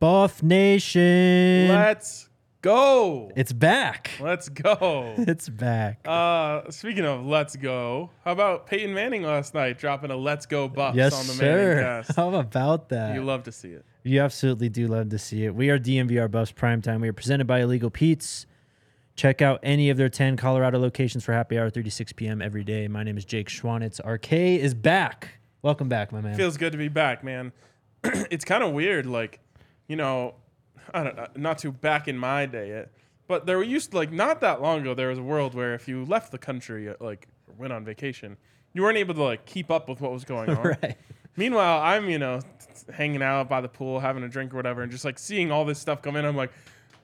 Buff Nation. Let's go. it's back. Let's go. It's back. Uh, speaking of let's go, how about Peyton Manning last night dropping a let's go buffs yes, on the sir. Manning cast? How about that? You love to see it. You absolutely do love to see it. We are DMVR Buffs Primetime. We are presented by Illegal Pete's. Check out any of their 10 Colorado locations for happy hour, 36 p.m. every day. My name is Jake Schwanitz. RK is back. Welcome back, my man. Feels good to be back, man. it's kind of weird, like, you know, I don't know, not too back in my day yet, but there were used to, like not that long ago, there was a world where if you left the country, uh, like went on vacation, you weren't able to like keep up with what was going on. right. Meanwhile, I'm you know hanging out by the pool, having a drink or whatever, and just like seeing all this stuff come in. I'm like,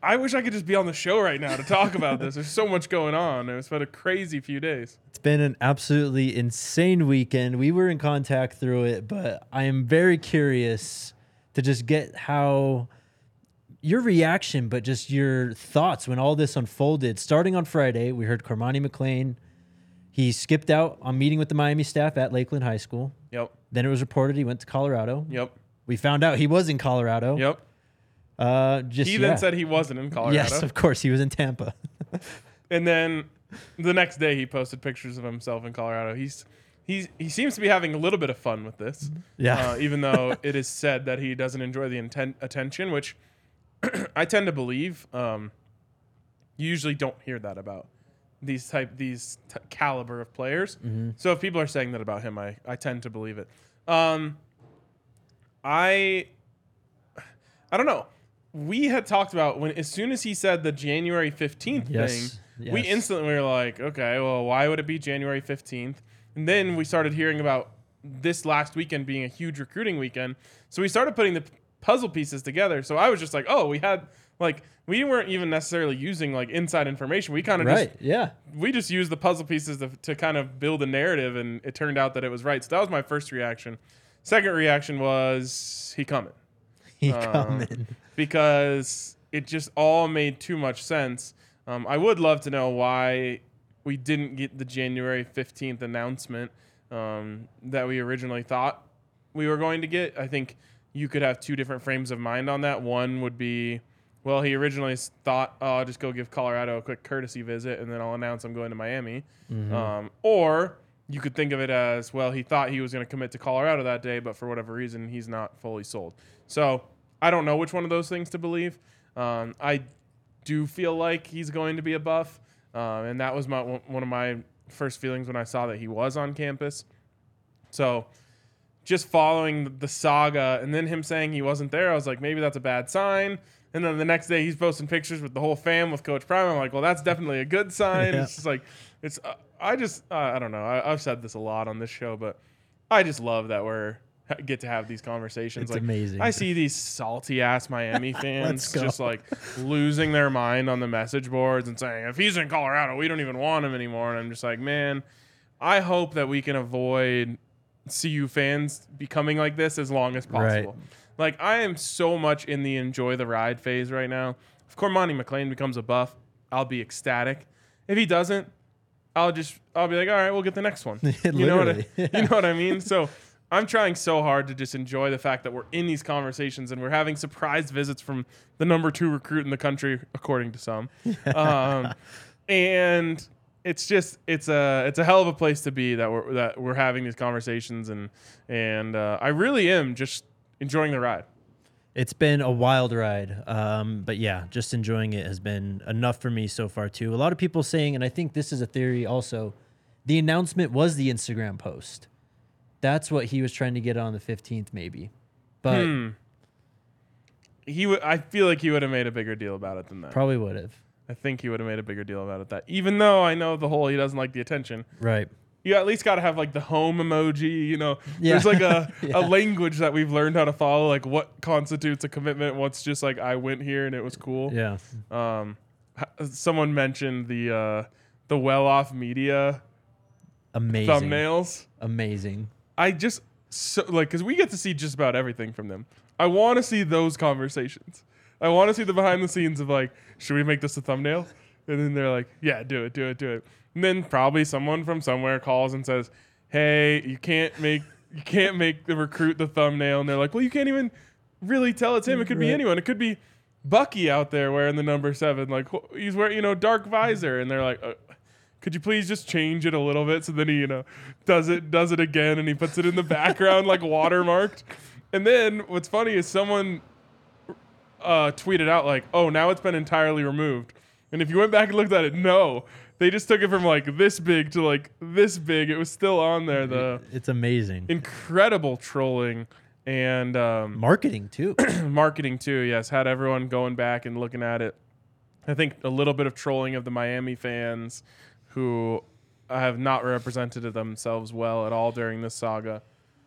I wish I could just be on the show right now to talk about this. There's so much going on. It's been a crazy few days. It's been an absolutely insane weekend. We were in contact through it, but I am very curious to just get how your reaction, but just your thoughts when all this unfolded. Starting on Friday, we heard Cormani McClain. He skipped out on meeting with the Miami staff at Lakeland High School. Yep. Then it was reported he went to Colorado. Yep. We found out he was in Colorado. Yep. Uh, just He yeah. then said he wasn't in Colorado. yes, of course, he was in Tampa. And then the next day he posted pictures of himself in Colorado. He's he's he seems to be having a little bit of fun with this. Yeah. Uh, even though it is said that he doesn't enjoy the inten- attention, which I tend to believe. Um, you usually don't hear that about these type these t- caliber of players. So if people are saying that about him, I I tend to believe it. Um, I I don't know. We had talked about when as soon as he said the January fifteenth Yes, thing, we instantly were like, okay, well, why would it be January fifteenth? And then we started hearing about this last weekend being a huge recruiting weekend. So we started putting the puzzle pieces together. So I was just like, oh, we had like we weren't even necessarily using like inside information. We kind of right. just Yeah. we just used the puzzle pieces to, to kind of build a narrative, and it turned out that it was right. So that was my first reaction. Second reaction was he coming He Um, coming. because it just all made too much sense. Um, I would love to know why we didn't get the January 15th announcement um, that we originally thought we were going to get. I think you could have two different frames of mind on that. One would be, well, he originally thought, oh, I'll just go give Colorado a quick courtesy visit and then I'll announce I'm going to Miami. Um, or you could think of it as, well, he thought he was going to commit to Colorado that day, but for whatever reason, he's not fully sold. So I don't know which one of those things to believe. Um, I do feel like he's going to be a buff, um, and that was my one of my first feelings when I saw that he was on campus. So just following the saga and then him saying he wasn't there, I was like, maybe that's a bad sign. And then the next day he's posting pictures with the whole fam with Coach Prime. I'm like, well, that's definitely a good sign. Yeah. It's just like, it's, uh, I just, uh, I don't know. I, I've said this a lot on this show, but I just love that we're get to have these conversations. It's like, amazing. I see these salty ass Miami fans just like losing their mind on the message boards and saying, if he's in Colorado, we don't even want him anymore. And I'm just like, man, I hope that we can avoid CU fans becoming like this as long as Right. possible. Like, I am so much in the enjoy the ride phase right now. If Cormani McClain becomes a buff, I'll be ecstatic. If he doesn't, I'll just I'll be like, all right, we'll get the next one. you know what I, you know what I mean? So I'm trying so hard to just enjoy the fact that we're in these conversations and we're having surprise visits from the number two recruit in the country, according to some. Um, and it's just it's a it's a hell of a place to be that we're that we're having these conversations and and uh, I really am just enjoying the ride. It's been a wild ride. Um, but yeah, just enjoying it has been enough for me so far, too. A lot of people saying, and I think this is a theory also, the announcement was the Instagram post. That's what he was trying to get on the 15th, maybe. But Hmm. He would I feel like he would have made a bigger deal about it than that. probably would have. I think he would have made a bigger deal about it that even though I know the whole he doesn't like the attention. Right. You at least got to have like the home emoji, you know. Yeah. There's like a, Yeah. a language that we've learned how to follow, like what constitutes a commitment. What's just like I went here and it was cool. Yeah. Um, h- someone mentioned the uh, the well-off media Amazing. thumbnails. Amazing. I just so like because we get to see just about everything from them. I want to see those conversations. I want to see the behind the scenes of like, should we make this a thumbnail? And then they're like, yeah, do it, do it, do it. And then probably someone from somewhere calls and says, hey, you can't make you can't make the recruit the thumbnail. And they're like, well, you can't even really tell it's him. It could be Right. anyone. It could be Bucky out there wearing the number seven. Like he's wearing, you know, dark visor, and they're like, uh, "Could you please just change it a little bit?" So then he, you know, does it, does it again, and he puts it in the background like watermarked. And then what's funny is someone uh, tweeted out like, "Oh, now it's been entirely removed." And if you went back and looked at it, no, they just took it from like this big to like this big. It was still on there. The It's amazing. incredible trolling and um, Marketing too. marketing too. Yes, had everyone going back and looking at it. I think a little bit of trolling of the Miami fans who have not represented themselves well at all during this saga.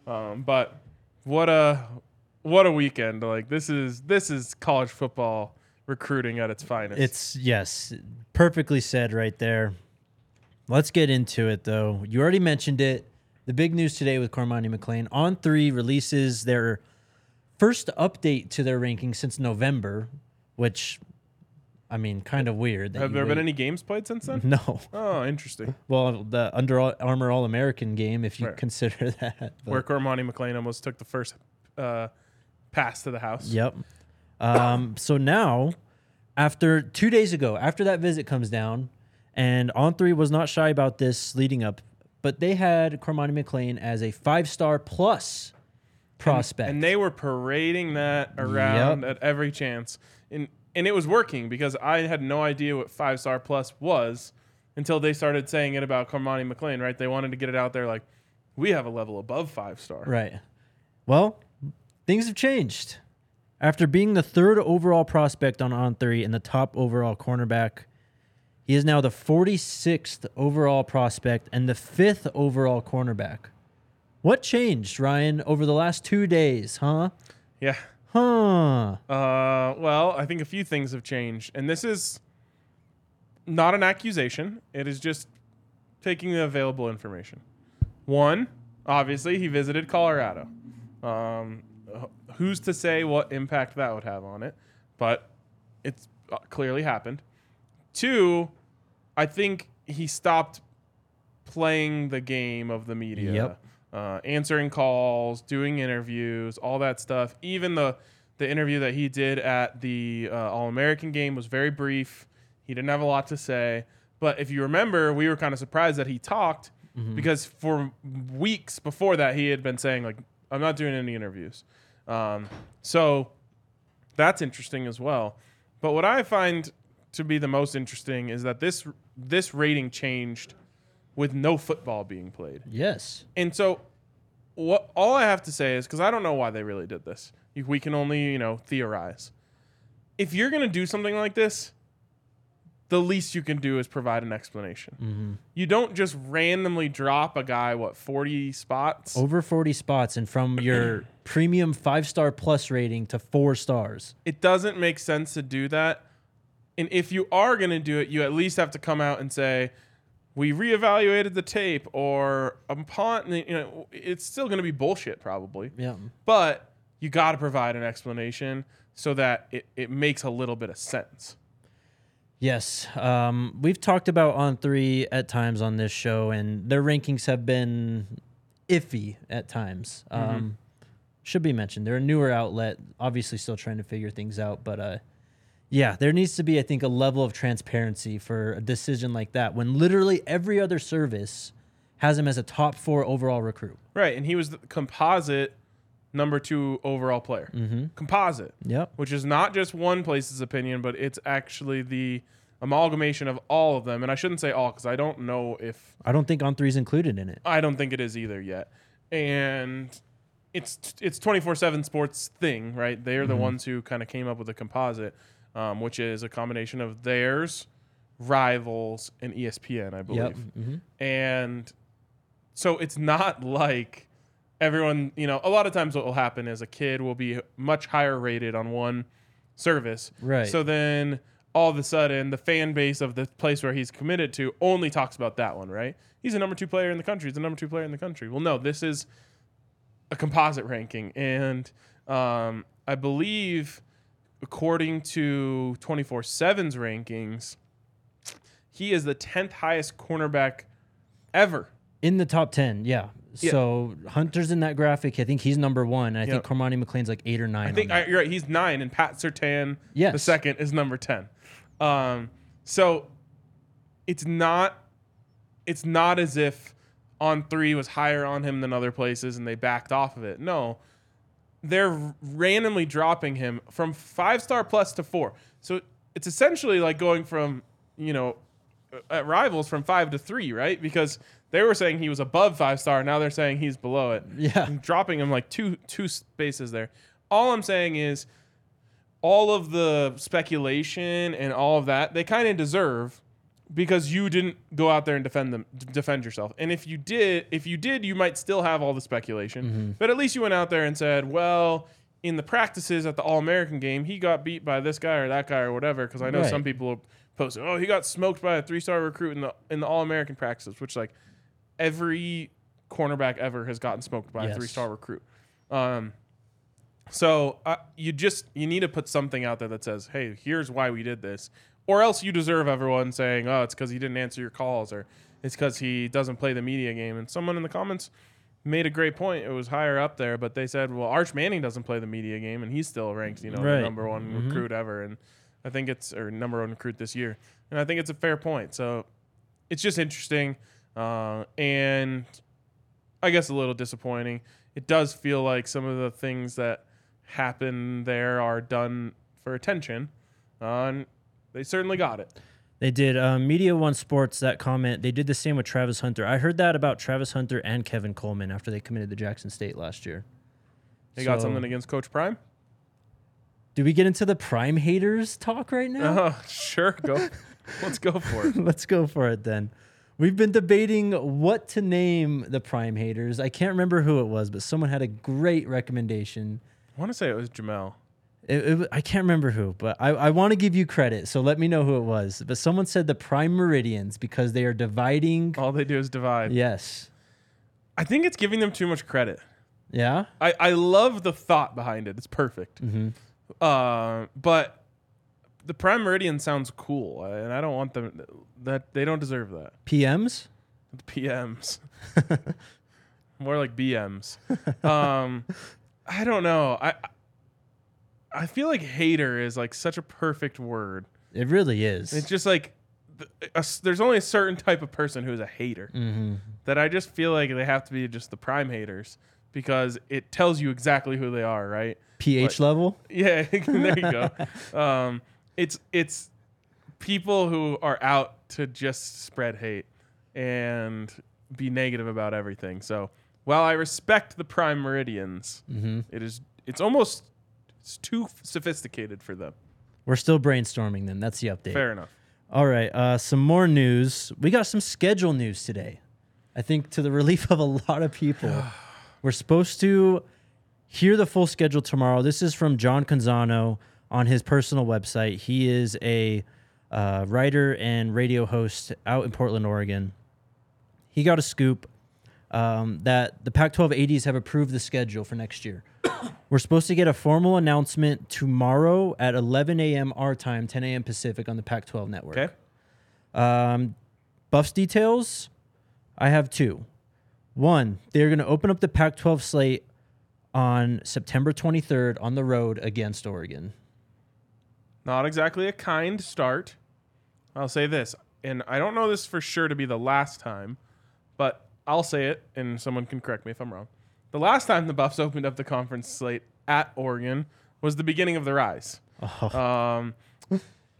Um, but what a what a weekend! Like this is this is college football recruiting at its finest. It's yes, perfectly said right there. Let's get into it though. You already mentioned it. The big news today with Cormani McClain on three releases their first update to their ranking since November, which I mean, kind of weird. that have you there been wait- any games played since then? No. Oh, interesting. Well, the Under Armour All American game, if you Right. consider that. but- Where Cormani McClain almost took the first uh, pass to the house. Yep. Um, so now, after two days ago, after that visit comes down, and On Three was not shy about this leading up, but they had Cormani McClain as a five star plus prospect. And they were parading that around at every chance. And and it was working because I had no idea what five star plus was until they started saying it about Cormani McClain, right? They wanted to get it out there like we have a level above five star. right. Well, things have changed. After being the third overall prospect on On Three and the top overall cornerback, he is now the 46th overall prospect and the fifth overall cornerback. What changed, Ryan, over the last two days, huh? Yeah. Huh. Uh, well, I think a few things have changed, and this is not an accusation. It is just taking the available information. One, obviously, he visited Colorado. Um, who's to say what impact that would have on it? But it's uh, clearly happened. Two, I think he stopped playing the game of the media, Yep. Uh, answering calls, doing interviews, all that stuff. Even the the interview that he did at the uh, All American game was very brief. He didn't have a lot to say. But if you remember, we were kind of surprised that he talked because for weeks before that, he had been saying like, "I'm not doing any interviews." Um, so that's interesting as well. But what I find to be the most interesting is that this this rating changed with no football being played. Yes. And so what all I have to say is cuz I don't know why they really did this. We can only, you know, theorize. If you're going to do something like this, the least you can do is provide an explanation. Mm-hmm. You don't just randomly drop a guy what 40 spots. Over 40 spots and from your premium five star plus rating to four stars. it doesn't make sense to do that. And if you are going to do it, you at least have to come out and say, we reevaluated the tape, or upon, you know, it's still going to be bullshit probably, Yeah. but you got to provide an explanation so that it, it makes a little bit of sense. Yes. Um, we've talked about On Three at times on this show, and their rankings have been iffy at times. Um, should be mentioned. They're a newer outlet, obviously still trying to figure things out, but uh, yeah, there needs to be, I think, a level of transparency for a decision like that when literally every other service has him as a top four overall recruit. Right. And he was the composite number two overall player. Mm-hmm. Composite. Yep. which is not just one place's opinion, but it's actually the amalgamation of all of them. And I shouldn't say all because I don't know if I don't think On Three is included in it. I don't think it is either yet. And it's it's twenty four seven sports thing, right? They are the ones who kind of came up with the composite, um, which is a combination of theirs, rivals, and ESPN, I believe. Yep. hmm and so it's not like everyone you know a lot of times what will happen is a kid will be much higher rated on one service. Right. so then all of a sudden the fan base of the place where he's committed to only talks about that one right? He's a number two player in the country. He's a number two player in the country. Well no this is a composite ranking. And um, i believe according to 24-7's rankings he is the 10th highest cornerback ever In the top 10, yeah. Yeah. So Hunter's in that graphic. I think he's number one. I think Yep. Cormani McClain's like eight or nine. I think I, you're right. He's nine, and Pat Surtain, Yes. the second, is number ten. Um, so it's not it's not as if on three was higher on him than other places, and they backed off of it. No, they're randomly dropping him from five star plus to four. So it's essentially like going from you know at rivals from five to three, right? Because they were saying he was above five star, now they're saying he's below it yeah. I'm dropping him like two two spaces there. All I'm saying is all of the speculation and all of that they kind of deserve because you didn't go out there and defend them defend yourself. And if you did, if you did, you might still have all the speculation. But at least you went out there and said, "Well, in the practices at the All-American game, he got beat by this guy or that guy or whatever." Because I know Right. some people posted, "Oh, he got smoked by a three-star recruit in the in the All-American practices," which like every cornerback ever has gotten smoked by Yes. a three-star recruit. Um, so uh, you just you need to put something out there that says, "Hey, here's why we did this," or else you deserve everyone saying, "Oh, it's because he didn't answer your calls," or "It's because he doesn't play the media game." And someone in the comments made a great point. It was higher up there, but they said, "Well, Arch Manning doesn't play the media game, and he's still ranked, you know, Right. the number one Mhm. recruit ever." And I think it's or number one recruit this year, and I think it's a fair point. So it's just interesting, uh, and I guess a little disappointing. It does feel like some of the things that happen there are done for attention, uh, they certainly got it. They did. Um, Media One Sports, that comment, they did the same with Travis Hunter. I heard that about Travis Hunter and Kevin Coleman after they committed to Jackson State last year. They got something against Coach Prime. Do we get into the prime haters talk right now? Uh, sure, go. Let's go for it. Let's go for it then. We've been debating what to name the prime haters. I can't remember who it was, but someone had a great recommendation. I want to say it was Jamel. It, it, I can't remember who, but I, I want to give you credit. So let me know who it was. But someone said the prime meridians because they are dividing. All they do is divide. Yes. I think it's giving them too much credit. Yeah. I, I love the thought behind it. It's perfect. Mm-hmm. Uh, but the Prime Meridian sounds cool, and I don't want them. That they don't deserve that. PMs. The PMs, more like BMs. Um, I don't know. I I feel like hater is like such a perfect word. It really is. It's just like a there's only a certain type of person who's a hater mm-hmm. that I just feel like they have to be just the prime haters because it tells you exactly who they are, right? pH level. Yeah, there you go. Um, it's it's people who are out to just spread hate and be negative about everything. So while I respect the prime meridians, Mm-hmm. it is it's almost it's too sophisticated for them. We're still brainstorming them. That's the update. Fair enough. All right. Uh, some more news. We got some schedule news today. I think to the relief of a lot of people. We're supposed to hear the full schedule tomorrow. This is from John Canzano on his personal website. He is a uh, writer and radio host out in Portland, Oregon. He got a scoop um, that the Pac 12 ADs have approved the schedule for next year. We're supposed to get a formal announcement tomorrow at 11 a.m. our time, 10 a.m. Pacific on the Pac 12 network. Okay. Um, Buffs details. I have two. One, they're going to open up the Pac 12 slate on September 23rd on the road against Oregon. Not exactly a kind start. I'll say this, and I don't know this for sure to be the last time, but I'll say it, and someone can correct me if I'm wrong. The last time the Buffs opened up the conference slate at Oregon was the beginning of the rise. Oh, Um,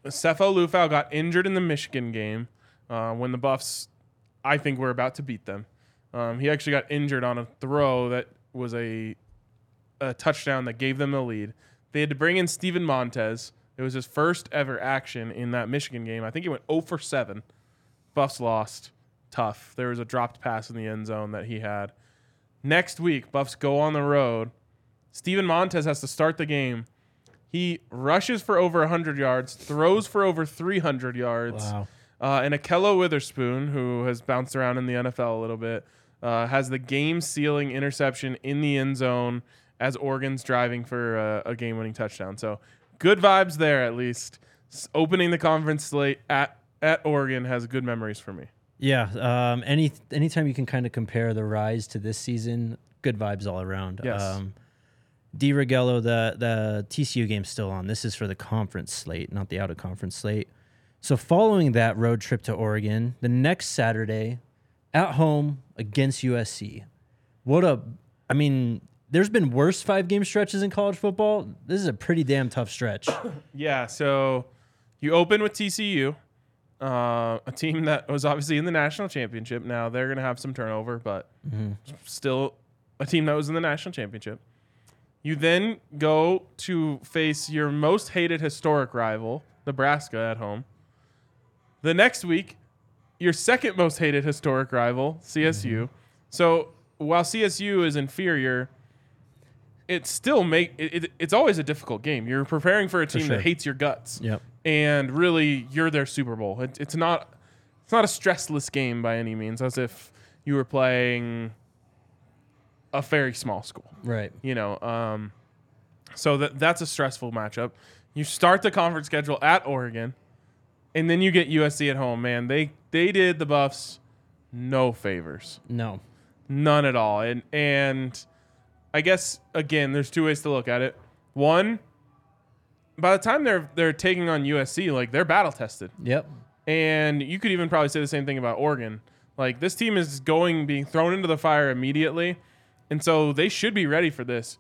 Sefo Liufau got injured in the Michigan game uh, when the Buffs, I think, were about to beat them. Um, he actually got injured on a throw that was a, a touchdown that gave them the lead. They had to bring in Steven Montez. It was his first ever action in that Michigan game. I think he went 0 for 7. Buffs lost. Tough. There was a dropped pass in the end zone that he had. Next week, Buffs go on the road. Steven Montez has to start the game. He rushes for over 100 yards, throws for over 300 yards. wow. Uh, and Ahkello Witherspoon, who has bounced around in the NFL a little bit, uh, has the game sealing interception in the end zone as Oregon's driving for a, a game winning touchdown. So good vibes there, at least. S- opening the conference slate at, at Oregon has good memories for me. Yeah. Um, any anytime you can kind of compare the rise to this season, good vibes all around. Yes. Um, D. Regello, the the TCU game's still on. This is for the conference slate, not the out of conference slate. So following that road trip to Oregon, the next Saturday, at home against USC. What a, I mean, there's been worse five game stretches in college football. This is a pretty damn tough stretch. Yeah, so you open with TCU, uh, a team that was obviously in the national championship. Now they're going to have some turnover, but still a team that was in the national championship. You then go to face your most hated historic rival, Nebraska, at home. The next week, your second most hated historic rival, CSU. So while CSU is inferior, it still make it, it, it's always a difficult game. You're preparing for a team sure. that hates your guts, yep. And really you're their Super Bowl. It, it's not it's not a stressless game by any means, as if you were playing a very small school Right. you know um, so that that's a stressful matchup you start the conference schedule at oregon and then you get usc at home man they they did the buffs no favors No. none at all and and i guess again there's two ways to look at it one by the time they're they're taking on usc like they're battle tested Yep. and you could even probably say the same thing about Oregon. Like this team is going being thrown into the fire immediately, and so they should be ready for this.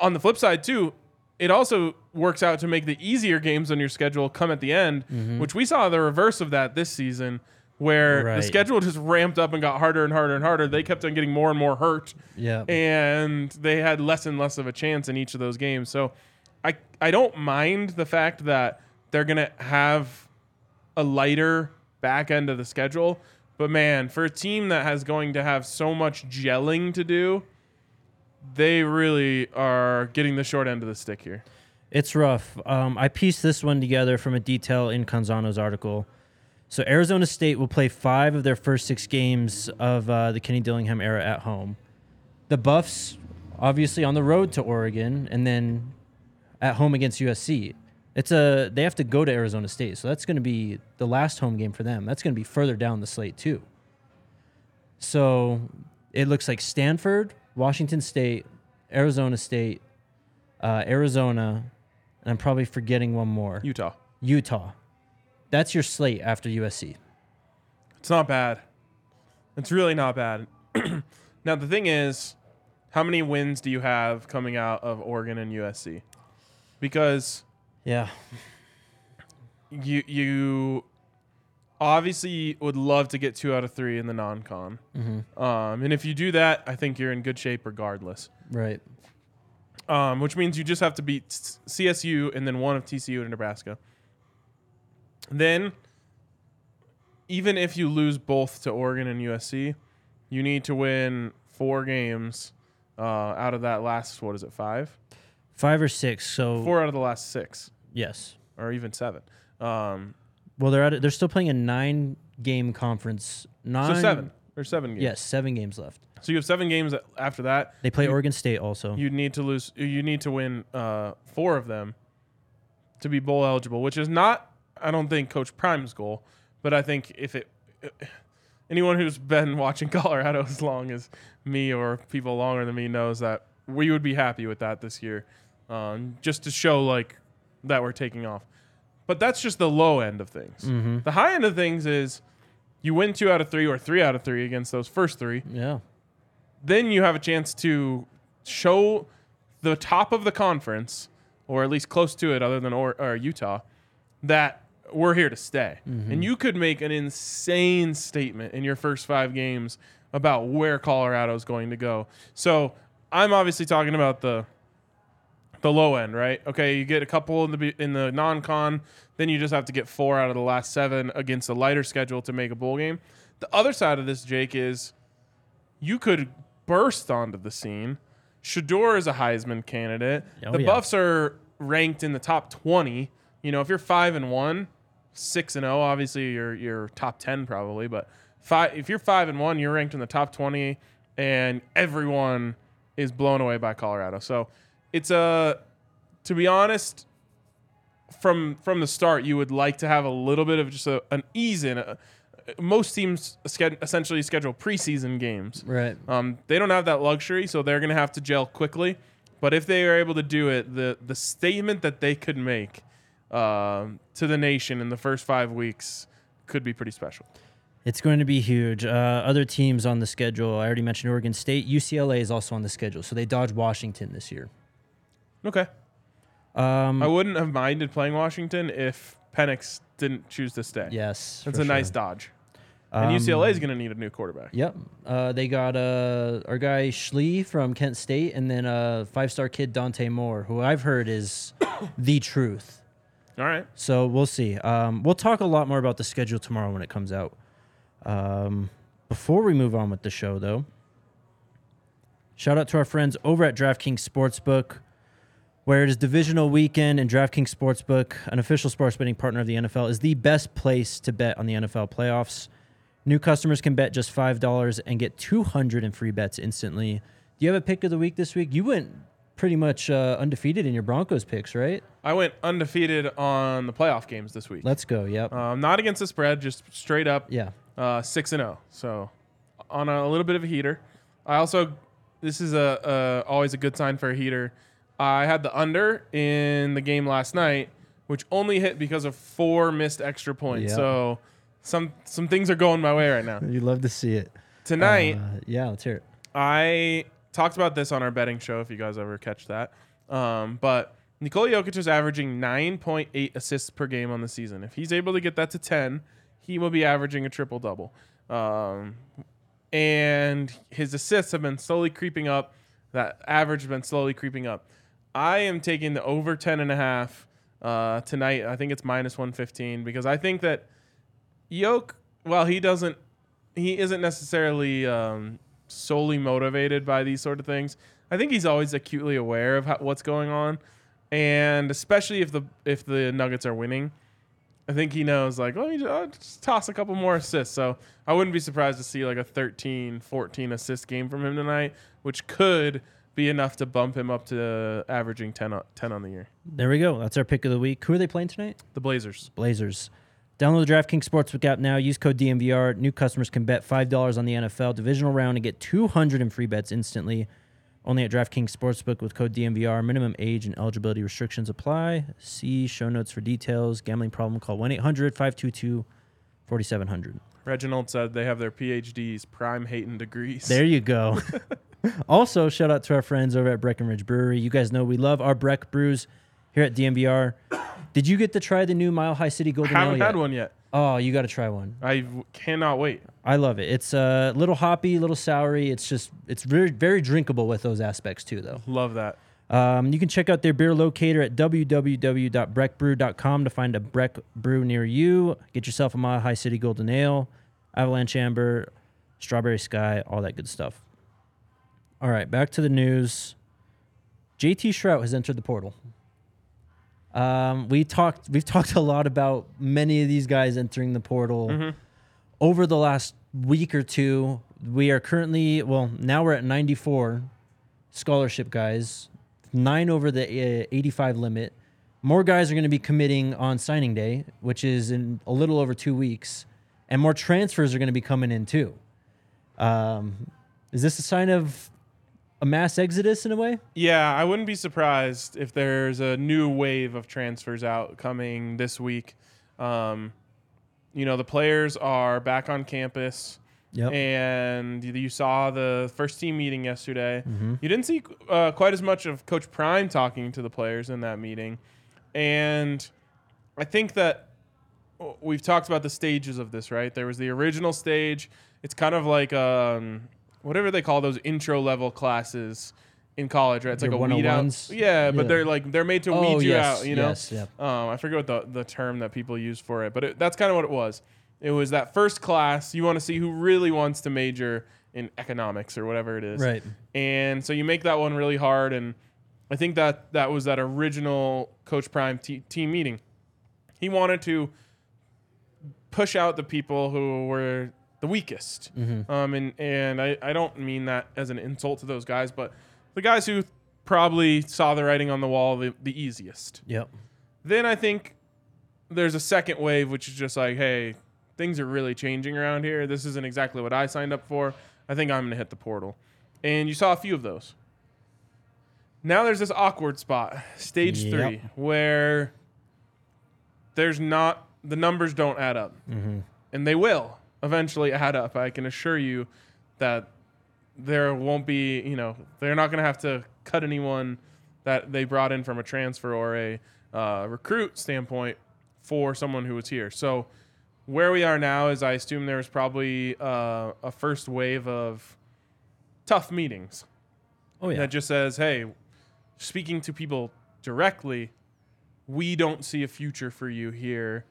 On the flip side too, it also works out to make the easier games on your schedule come at the end, mm-hmm. which we saw the reverse of that this season, where Right. the schedule just ramped up and got harder and harder and harder. They kept on getting more and more hurt, Yep. and they had less and less of a chance in each of those games. So I I don't mind the fact that they're gonna have a lighter back end of the schedule. But man, for a team that has going to have so much gelling to do, they really are getting the short end of the stick here. It's rough. Um, I pieced this one together from a detail in Canzano's article. So Arizona State will play five of their first six games of uh, the Kenny Dillingham era at home. The Buffs, obviously, on the road to Oregon, and then at home against USC. It's a they have to go to Arizona State, so that's going to be the last home game for them. That's going to be further down the slate too. So it looks like Stanford, Washington State, Arizona State, uh, Arizona, and I'm probably forgetting one more. Utah. Utah. That's your slate after USC. It's not bad. It's really not bad. now the thing is, how many wins do you have coming out of Oregon and USC? Because Yeah. you you obviously would love to get two out of three in the non-con, Mm-hmm. um, and if you do that, I think you're in good shape regardless. Right. Um, which means you just have to beat CSU and then one of TCU and Nebraska. Then, even if you lose both to Oregon and USC, you need to win four games uh, out of that last what is it five? Five or six. So Four out of the last six, yes. or even seven. Um, Well, they're at, they're still playing a nine game conference. Nine. so seven or seven games. Yes, seven games left. So you have seven games a- after that. They play Oregon State also. You need to lose. You need to win uh, four of them to be bowl eligible, which is not, I don't think, Coach Prime's goal. But I think if it, anyone who's been watching Colorado as long as me or people longer than me knows that we would be happy with that this year, um, just to show like that we're taking off. But that's just the low end of things. mm-hmm. The high end of things is you win two out of three or three out of three against those first three Yeah. then you have a chance to show the top of the conference, or at least close to it, other than or, or Utah, that we're here to stay. And you could make an insane statement in your first five games about where Colorado is going to go. So I'm obviously talking about the the low end, right? Okay, you get a couple in the in the non-con, then you just have to get four out of the last seven against a lighter schedule to make a bowl game. The other side of this, Jake, is you could burst onto the scene. Shedeur is a Heisman candidate. Oh, the yeah. Buffs are ranked in the top 20. You know, if you're 5 and 1, 6 and 0, obviously you're you're top 10 probably, but five if you're 5 and 1, you're ranked in the top 20 and everyone is blown away by Colorado. So, it's a to be honest, from from the start, you would like to have a little bit of just a, an ease in, a, most teams essentially schedule preseason games. Right. Um, they don't have that luxury, so they're going to have to gel quickly. But if they are able to do it, the the statement that they could make um, to the nation in the first five weeks could be pretty special. It's going to be huge. Uh, other teams on the schedule. I already mentioned Oregon State. UCLA is also on the schedule, so they dodge Washington this year. Okay. Um, I wouldn't have minded playing Washington if Penix didn't choose to stay. yes, That's a nice dodge. And Um, UCLA is going to need a new quarterback. Yep. Uh, they got uh, our guy Schlee from Kent State, and then a five-star kid Dante Moore, who I've heard is the truth. All right. So we'll see. Um, we'll talk a lot more about the schedule tomorrow when it comes out. Um, before we move on with the show, though, shout out to our friends over at DraftKings Sportsbook, where it is divisional weekend, and DraftKings Sportsbook, an official sports betting partner of the NFL, is the best place to bet on the NFL playoffs. New customers can bet just $5 and get 200 in free bets instantly. Do you have a pick of the week this week? You went pretty much uh, undefeated in your Broncos picks, right? I went undefeated on the playoff games this week. Let's go. Yep. Um, not against the spread, just straight up yeah. uh, six and zero. So on a, little bit of a heater. I also this is a, a always a good sign for a heater. I had the under in the game last night, which only hit because of four missed extra points. Yeah. So some some things are going my way right now. You'd love to see it. Tonight, Uh, yeah, let's hear it. I talked about this on our betting show. If you guys ever catch that, um, but Nikola Jokic is averaging 9.8 assists per game on the season. If he's able to get that to 10, he will be averaging a triple double. Um, and his assists have been slowly creeping up. That average has been slowly creeping up. I am taking the over 10 and a half uh, tonight. I think it's minus 115 because I think that Yoke, well, he doesn't, he isn't necessarily um, solely motivated by these sort of things. I think he's always acutely aware of how, what's going on, and especially if the if the Nuggets are winning, I think he knows like let me just, just toss a couple more assists. So I wouldn't be surprised to see like a 13, 14 assist game from him tonight, which could be enough to bump him up to averaging 10 on, 10 on the year. There we go. That's our pick of the week. Who are they playing tonight? The Blazers. Blazers. Download the DraftKings Sportsbook app now. Use code DMVR. New customers can bet $5 on the NFL divisional round and get 200 in free bets instantly. Only at DraftKings Sportsbook with code DMVR. Minimum age and eligibility restrictions apply. See show notes for details. Gambling problem, call 1 800 522 4700. Reginald said they have their PhDs, prime Hayton degrees. There you go. also, shout out to our friends over at Breckenridge Brewery. You guys know we love our Breck brews here at DMVR. Did you get to try the new Mile High City Golden Ale I haven't yet? had one yet. Oh, you got to try one. I w- cannot wait. I love it. It's a uh, little hoppy, a little soury. It's just it's very very drinkable with those aspects too, though. Love that. Um, you can check out their beer locator at www.breckbrew.com to find a Breck brew near you. Get yourself a Mile High City Golden Ale, Avalanche Amber, Strawberry Sky, all that good stuff. All right, back to the news. JT Shrout has entered the portal. Um, we talked. We've talked a lot about many of these guys entering the portal over the last week or two. We are currently well now we're at 94 scholarship guys, nine over the uh, 85 limit. More guys are going to be committing on signing day, which is in a little over two weeks, and more transfers are going to be coming in too. Um, is this a sign of a mass exodus in a way? Yeah, I wouldn't be surprised if there's a new wave of transfers out coming this week. Um, you know, the players are back on campus, Yep. and you- saw the first team meeting yesterday. Mm-hmm. You didn't see uh, quite as much of Coach Prime talking to the players in that meeting, and I think that uh, we've talked about the stages of this, right? There was the original stage. It's kind of like um, whatever they call those intro level classes in college, right? It's Your like a weed out. Yeah, but Yeah. they're like they're made to Oh, weed you yes, out, you know. yes. Um, I forget what the the term that people use for it, but it, that's kind of what it was. It was that first class. You want to see who really wants to major in economics or whatever it is, Right. and so you make that one really hard. And I think that that was that original Coach Prime te- team meeting. He wanted to push out the people who were the weakest. Um, and and I, I don't mean that as an insult to those guys, but the guys who probably saw the writing on the wall the, the easiest. Yep. Then I think there's a second wave, which is just like, hey, things are really changing around here. This isn't exactly what I signed up for. I think I'm going to hit the portal. And you saw a few of those. Now there's this awkward spot, stage Yep. three, where there's not, the numbers don't add up. And they will eventually add up. I can assure you that there won't be, you know, they're not going to have to cut anyone that they brought in from a transfer or a uh, recruit standpoint for someone who was here. So where we are now is I assume there's probably uh, a first wave of tough meetings Oh yeah. that just says, hey, speaking to people directly, we don't see a future for you here.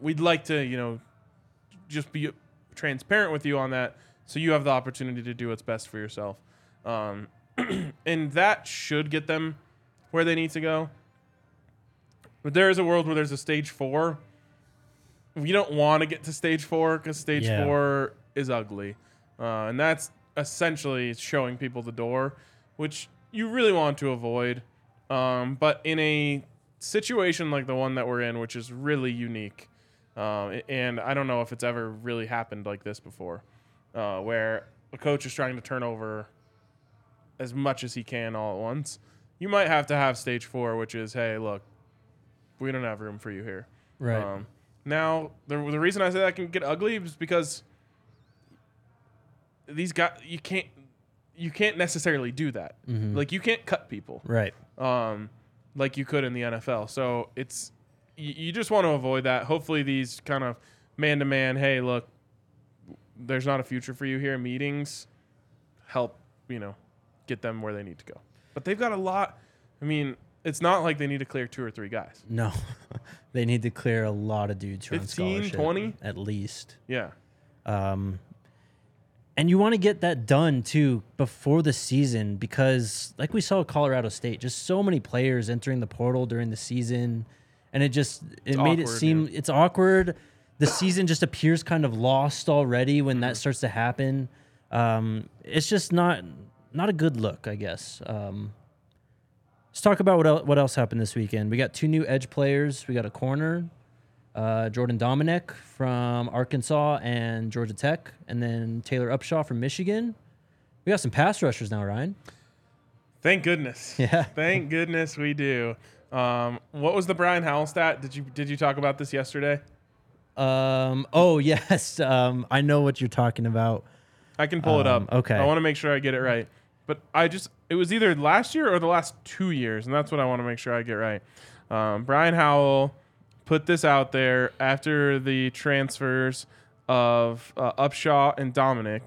We'd like to, you know, just be transparent with you on that so you have the opportunity to do what's best for yourself. Um, and that should get them where they need to go. But there is a world where there's a stage four. We don't want to get to stage four because stage Yeah. four is ugly. Uh, and that's essentially showing people the door, which you really want to avoid. Um, but in a situation like the one that we're in, which is really unique, um, and I don't know if it's ever really happened like this before, uh, where a coach is trying to turn over as much as he can all at once. You might have to have stage four, which is, hey, look, we don't have room for you here. right. Um, now, the, the reason I say that can get ugly is because these guys, you can't, you can't necessarily do that. Mhm. Like you can't cut people, right. um, like you could in the NFL. So it's you, you just want to avoid that. Hopefully, these kind of man to man, hey, look, there's not a future for you here. Meetings help, you know, get them where they need to go. But they've got a lot. I mean, it's not like they need to clear two or three guys. No, they need to clear a lot of dudes from 15, scholarship, 20? at least. Yeah. Um, and you want to get that done too before the season because, like we saw at Colorado State, just so many players entering the portal during the season, and it just it made it awkward, seem it's awkward. The season just appears kind of lost already when that starts to happen. Um, it's just not not a good look, I guess. Um, let's talk about what el- what else happened this weekend. We got two new edge players. We got a corner, uh, Jordan Domineck from Arkansas and Georgia Tech, and then Taylor Upshaw from Michigan. We got some pass rushers now, Ryan. Thank goodness. Yeah. Thank goodness we do. Um, what was the Brian Howell stat? Did you did you talk about this yesterday? Um. Oh yes. Um. I know what you're talking about. I can pull it Um, up. okay. I want to make sure I get it right. But I just it was either last year or the last two years, and that's what I want to make sure I get right. Um, Brian Howell put this out there after the transfers of uh, Upshaw and Domineck.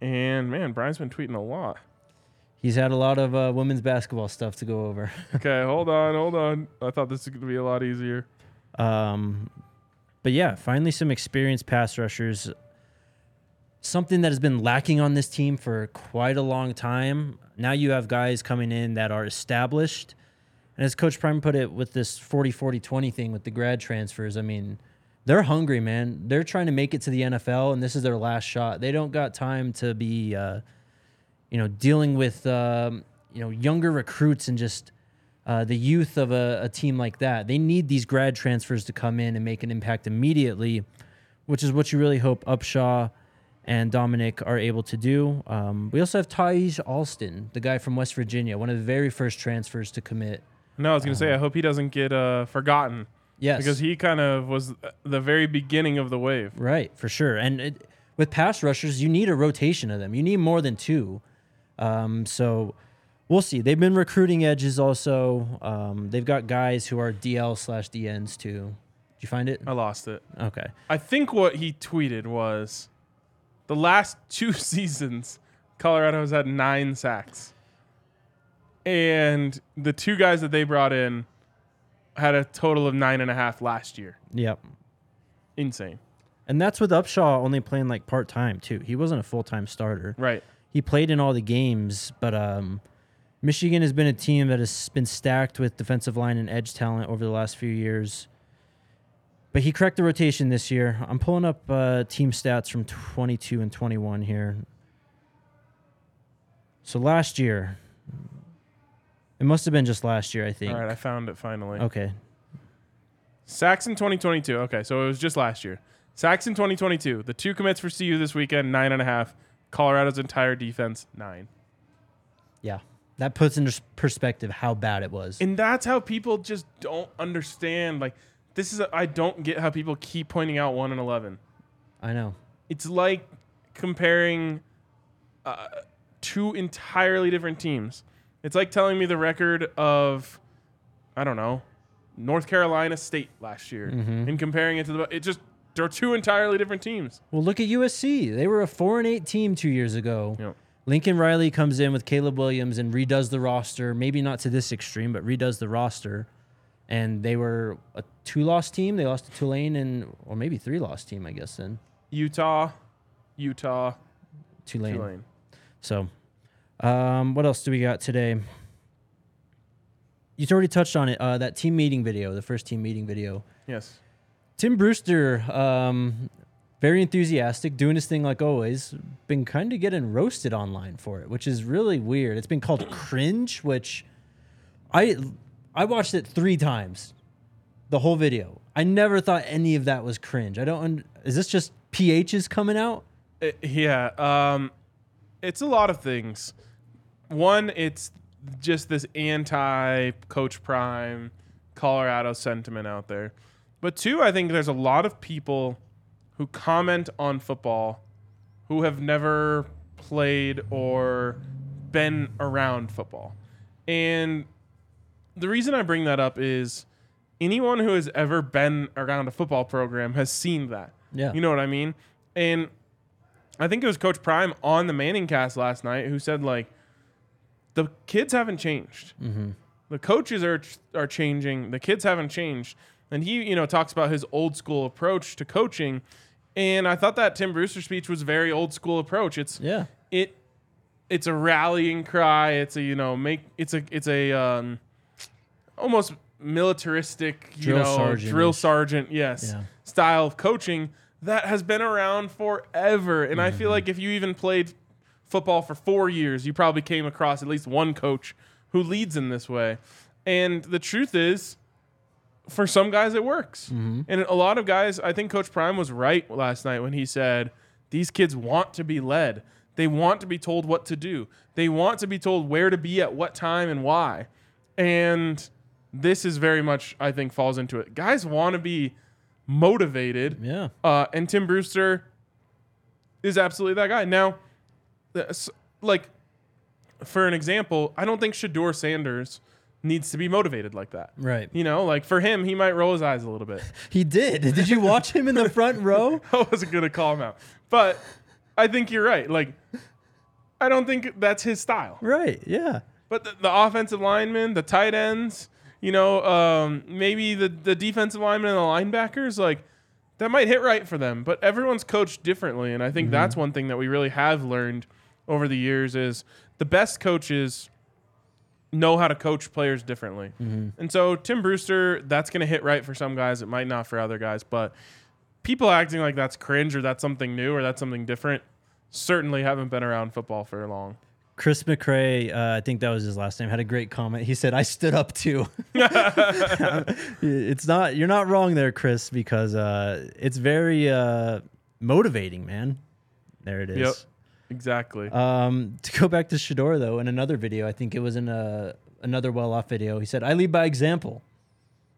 And man, Brian's been tweeting a lot. He's had a lot of uh, women's basketball stuff to go over. Okay, hold on, hold on. I thought this was going to be a lot easier. Um, but yeah, finally some experienced pass rushers. Something that has been lacking on this team for quite a long time. Now you have guys coming in that are established. And as Coach Prime put it with this 40 40 20 thing with the grad transfers, I mean, they're hungry, man. They're trying to make it to the NFL, and this is their last shot. They don't got time to be, uh, you know, dealing with, um, you know, younger recruits and just uh, the youth of a, a team like that. They need these grad transfers to come in and make an impact immediately, which is what you really hope Upshaw and Domineck are able to do. Um, we also have Taj Alston, the guy from West Virginia, one of the very first transfers to commit. No, I was going to say, I hope he doesn't get uh, forgotten Yes, because he kind of was the very beginning of the wave. Right, for sure. And it, with pass rushers, you need a rotation of them. You need more than two. Um, so we'll see. They've been recruiting edges also. Um, they've got guys who are DL slash DNs too. Did you find it? I lost it. Okay. I think what he tweeted was the last two seasons, Colorado has had nine sacks. And the two guys that they brought in had a total of nine and a half last year. Yep. Insane. And that's with Upshaw only playing like part time too. He wasn't a full time starter. Right. He played in all the games, but um, Michigan has been a team that has been stacked with defensive line and edge talent over the last few years. But he cracked the rotation this year. I'm pulling up uh, team stats from 22 and 21 here. So last year, it must have been just last year, I think. All right. I found it finally. Okay. Sacks in 2022. Okay. So it was just last year. Sacks in 2022. The two commits for CU this weekend, nine and a half. Colorado's entire defense, nine. Yeah. That puts into perspective how bad it was. And that's how people just don't understand. Like, this is, I don't get how people keep pointing out 1 and 11. I know. It's like comparing uh, two entirely different teams. It's like telling me the record of, I don't know, North Carolina State last year and comparing it to the, it just, they're two entirely different teams. Well, look at USC. They were a 4 and 8 team 2 years ago. Yep. Lincoln Riley comes in with Caleb Williams and redoes the roster. Maybe not to this extreme, but redoes the roster. And they were a two-loss team. They lost to Tulane and or maybe three-loss team, I guess. Then Utah, Utah, Tulane. Tulane. So, um, what else do we got today? You already touched on it. Uh, that team meeting video, the first team meeting video. Yes. Tim Brewster, um, very enthusiastic, doing his thing like always. Been kind of getting roasted online for it, which is really weird. It's been called cringe, which I I watched it three times, the whole video. I never thought any of that was cringe. I don't. Un- is this just PHs coming out? Uh, yeah. Um, it's a lot of things. One, it's just this anti Coach Prime Colorado sentiment out there. But two, I think there's a lot of people who comment on football who have never played or been around football. And the reason I bring that up is anyone who has ever been around a football program has seen that. Yeah. You know what I mean? And I think it was Coach Prime on the Manning cast last night who said like the kids haven't changed. Mm-hmm. The coaches are are changing. The kids haven't changed. And he, you know, talks about his old school approach to coaching. And I thought that Tim Brewster speech was very old school approach. It's Yeah. it it's a rallying cry. It's a you know make it's a it's a um, almost militaristic you Drill know sergeant-ish. drill sergeant yes Yeah. style of coaching that has been around forever. And I Mm-hmm. feel like if you even played football for four years, you probably came across at least one coach who leads in this way. And the truth is, for some guys, it works. Mm-hmm. And a lot of guys, I think Coach Prime was right last night when he said, these kids want to be led. They want to be told what to do. They want to be told where to be at what time and why. And this is very much, I think, falls into it. Guys want to be motivated. Yeah. Uh, and Tim Brewster is absolutely that guy. Now, that's- like, for an example, I don't think Shedeur Sanders needs to be motivated like that. Right. You know, like for him, he might roll his eyes a little bit. He did. Did you watch him in the front row? I wasn't gonna call him out, but I think you're right. Like, I don't think that's his style. Right. Yeah. But the, the offensive linemen, the tight ends, you know, um, maybe the the defensive linemen and the linebackers, like that might hit right for them. But everyone's coached differently, and I think that's one thing that we really have learned over the years is the best coaches know how to coach players differently. And so Tim Brewster, that's going to hit right for some guys. It might not for other guys, but people acting like that's cringe or that's something new or that's something different certainly haven't been around football for long. Chris McRae, uh, I think that was his last name, had a great comment. He said, "I stood up too." it's not you're not wrong there, Chris, because uh, it's very uh, motivating, man. There it is. Yep. Exactly. Um, to go back to Shedeur though, in another video, I think it was in a another well off video. He said, "I lead by example."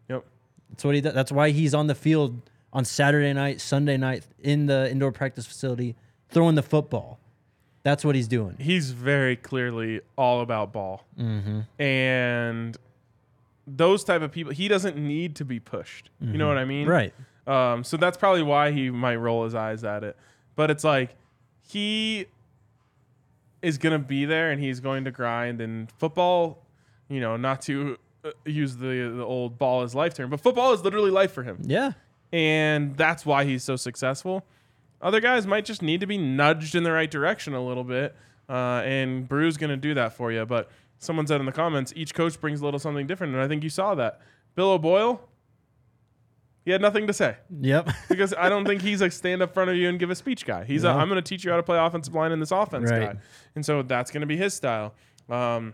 yep. That's what he. does. That's why he's on the field on Saturday night, Sunday night in the indoor practice facility throwing the football. That's what he's doing. he's very clearly all about ball Mm-hmm. and those type of people he doesn't need to be pushed you know what i mean Right. um, so that's probably why he might roll his eyes at it but it's like he is going to be there and he's going to grind and football you know not to uh, use the the old ball is life term but football is literally life for him Yeah. and that's why he's so successful. Other guys might just need to be nudged in the right direction a little bit, uh, and Brew's going to do that for you. But someone said in the comments, each coach brings a little something different, and I think you saw that. Bill O'Boyle, he had nothing to say Yep. because I don't think he's a stand up front of you and give a speech guy. He's a. I'm going to teach you how to play offensive line in this offense Right. guy, and so that's going to be his style. Um,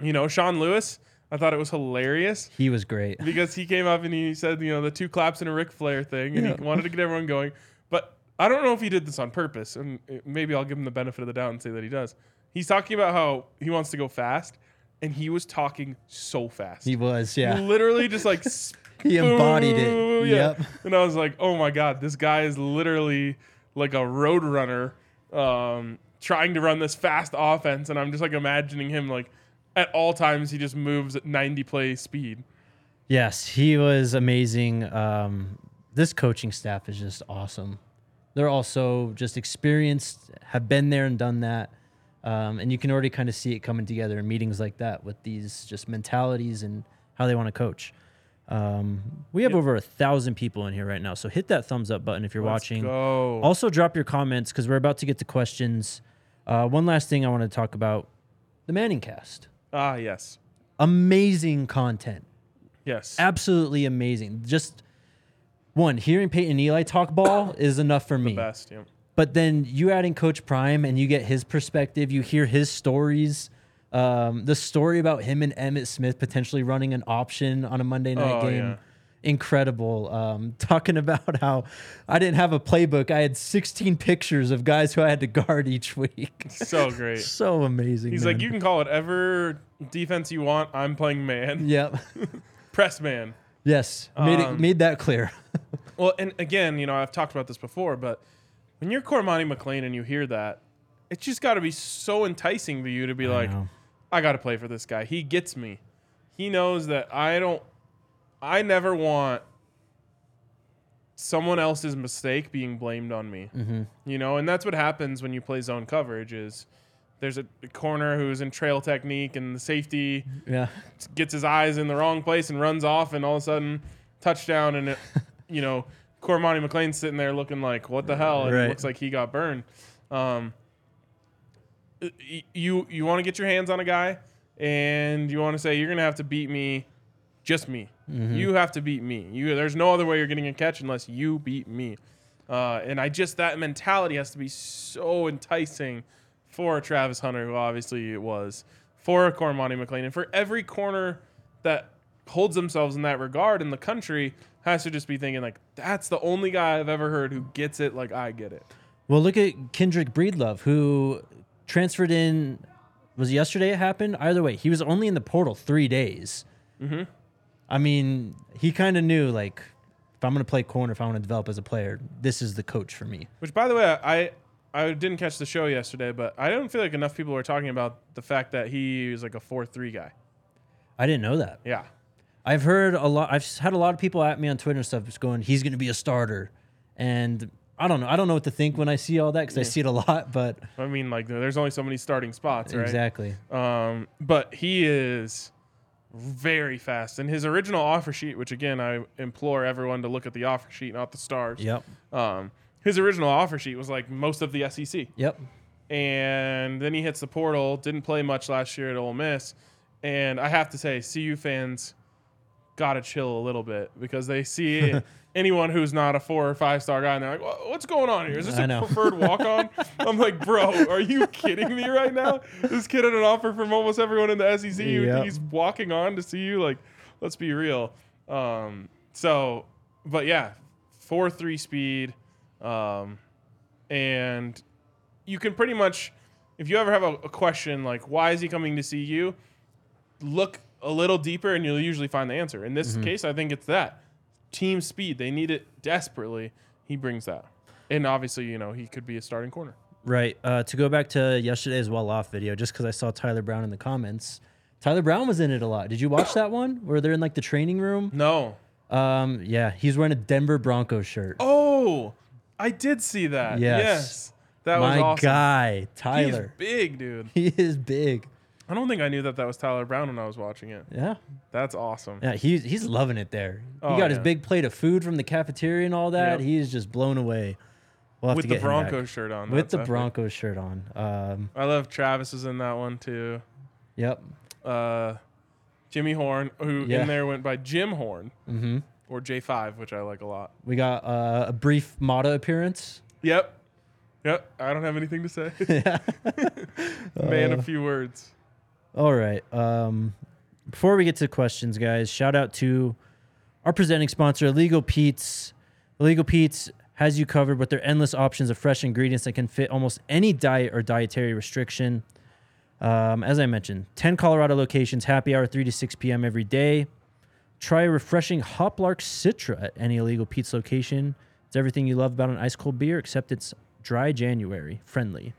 you know, Sean Lewis. I thought it was hilarious He was great. because he came up and he said, you know, the two claps and a Ric Flair thing, and Yeah. he wanted to get everyone going. But I don't know if he did this on purpose, and maybe I'll give him the benefit of the doubt and say that he does. He's talking about how he wants to go fast, and he was talking so fast. He was, yeah. literally just like He embodied it. Yeah. Yep. And I was like, oh my God, this guy is literally like a road runner um, trying to run this fast offense. And I'm just like imagining him like at all times, he just moves at 90 play speed. Yes, he was amazing. Um, this coaching staff is just awesome. They're also just experienced, have been there and done that. Um, and you can already kind of see it coming together in meetings like that with these just mentalities and how they want to coach. Um, we have Yep. over a thousand people in here right now, so hit that thumbs up button if you're Let's watching. Go. Also, drop your comments because we're about to get to questions. Uh, one last thing I want to talk about the Manning cast. ah, yes. Amazing content. Yes. Absolutely amazing. Just one, hearing Peyton and Eli talk ball is enough for me. Best. Yeah. But then you adding Coach Prime and you get his perspective, you hear his stories. Um, the story about him and Emmitt Smith potentially running an option on a Monday night Oh, game. yeah. Incredible. Um, talking about how I didn't have a playbook. I had 16 pictures of guys who I had to guard each week. So great. so amazing. He's like, you can call whatever defense you want. I'm playing man. Yep. Press man. yes. Made it Um, made that clear. Well, and again, you know, I've talked about this before, but when you're Cormani McClain and you hear that, it's just got to be so enticing to you to be I like, know. I got to play for this guy. He gets me. He knows that I don't, I never want someone else's mistake being blamed on me. Mm-hmm. You know, and that's what happens when you play zone coverage is there's a, corner who's in trail technique and the safety Yeah. gets his eyes in the wrong place and runs off, and all of a sudden, touchdown, and it, you know, Cormani McClain's sitting there looking like, "What the hell?" And Right. it looks like he got burned. Um, you you want to get your hands on a guy, and you want to say you're gonna have to beat me, just me. You have to beat me. You there's no other way you're getting a catch unless you beat me. Uh, and I just that mentality has to be so enticing for Travis Hunter, who obviously it was, for a Cormani McClain, and for every corner that holds themselves in that regard in the country has to just be thinking like that's the only guy I've ever heard who gets it like I get it. Well, look at Kendrick Breedlove, who transferred in. Was yesterday it happened? Either way, he was only in the portal three days. Mm-hmm. I mean, he kind of knew like, if I'm going to play corner, if I want to develop as a player, this is the coach for me. Which, by the way, I I didn't catch the show yesterday, but I don't feel like enough people were talking about the fact that he is like a four three guy. I didn't know that. Yeah, I've heard a lot. I've had a lot of people at me on Twitter and stuff, just going, "He's going to be a starter," and I don't know. I don't know what to think when I see all that because I see it a lot. But I mean, like there's only so many starting spots, right? exactly, Um, but he is very fast. And his original offer sheet, which again I implore everyone to look at the offer sheet, not the stars. yep, Um, his original offer sheet was like most of the SEC, yep, and then he hits the portal. Didn't play much last year at Ole Miss, and I have to say, CU fans gotta chill a little bit because they see anyone who's not a four or five star guy and they're like, "Wha- "What's going on here? Is this I a know. preferred walk on?" I'm like, "Bro, are you kidding me right now? This kid had an offer from almost everyone in the SEC. Yep. He's walking on to see you. Like, let's be real." Um, so, but yeah, four three speed, um, and you can pretty much, if you ever have a, a question like, "Why is he coming to see you?" look a little deeper and you'll usually find the answer. In this case, I think it's that team speed. They need it desperately. He brings that. And obviously, you know, he could be a starting corner. right. Uh, to go back to yesterday's well off video, just because I saw Tyler Brown in the comments. Tyler Brown was in it a lot. Did you watch that one where they're in like the training room? No. Um, yeah, he's wearing a Denver Broncos shirt. Oh, I did see that. Yes. Yes. That My was awesome. guy, Tyler. He's big, dude. He is big. I don't think I knew that that was Tyler Brown when I was watching it. Yeah. That's awesome. Yeah, he's he's loving it there. Oh, he got his big plate of food from the cafeteria and all that. Yep. He is just blown away. We'll have With the. Broncos shirt on. with the. Broncos shirt on. Um, I love Travis is in that one too. yep. Uh, Jimmy Horn, who Yeah. in there went by Jim Horn hmm or J5, which I like a lot. We got uh, a brief Mata appearance. Yep. Yep. I don't have anything to say. Man, Uh, a few words. All right. Um, before we get to questions, guys, shout out to our presenting sponsor, Illegal Pete's. Illegal Pete's has you covered with their endless options of fresh ingredients that can fit almost any diet or dietary restriction. Um, as I mentioned, 10 Colorado locations, happy hour 3 to 6 p.m. every day. Try a refreshing Hoplark Citra at any Illegal Pete's location. It's everything you love about an ice cold beer, except it's dry January friendly.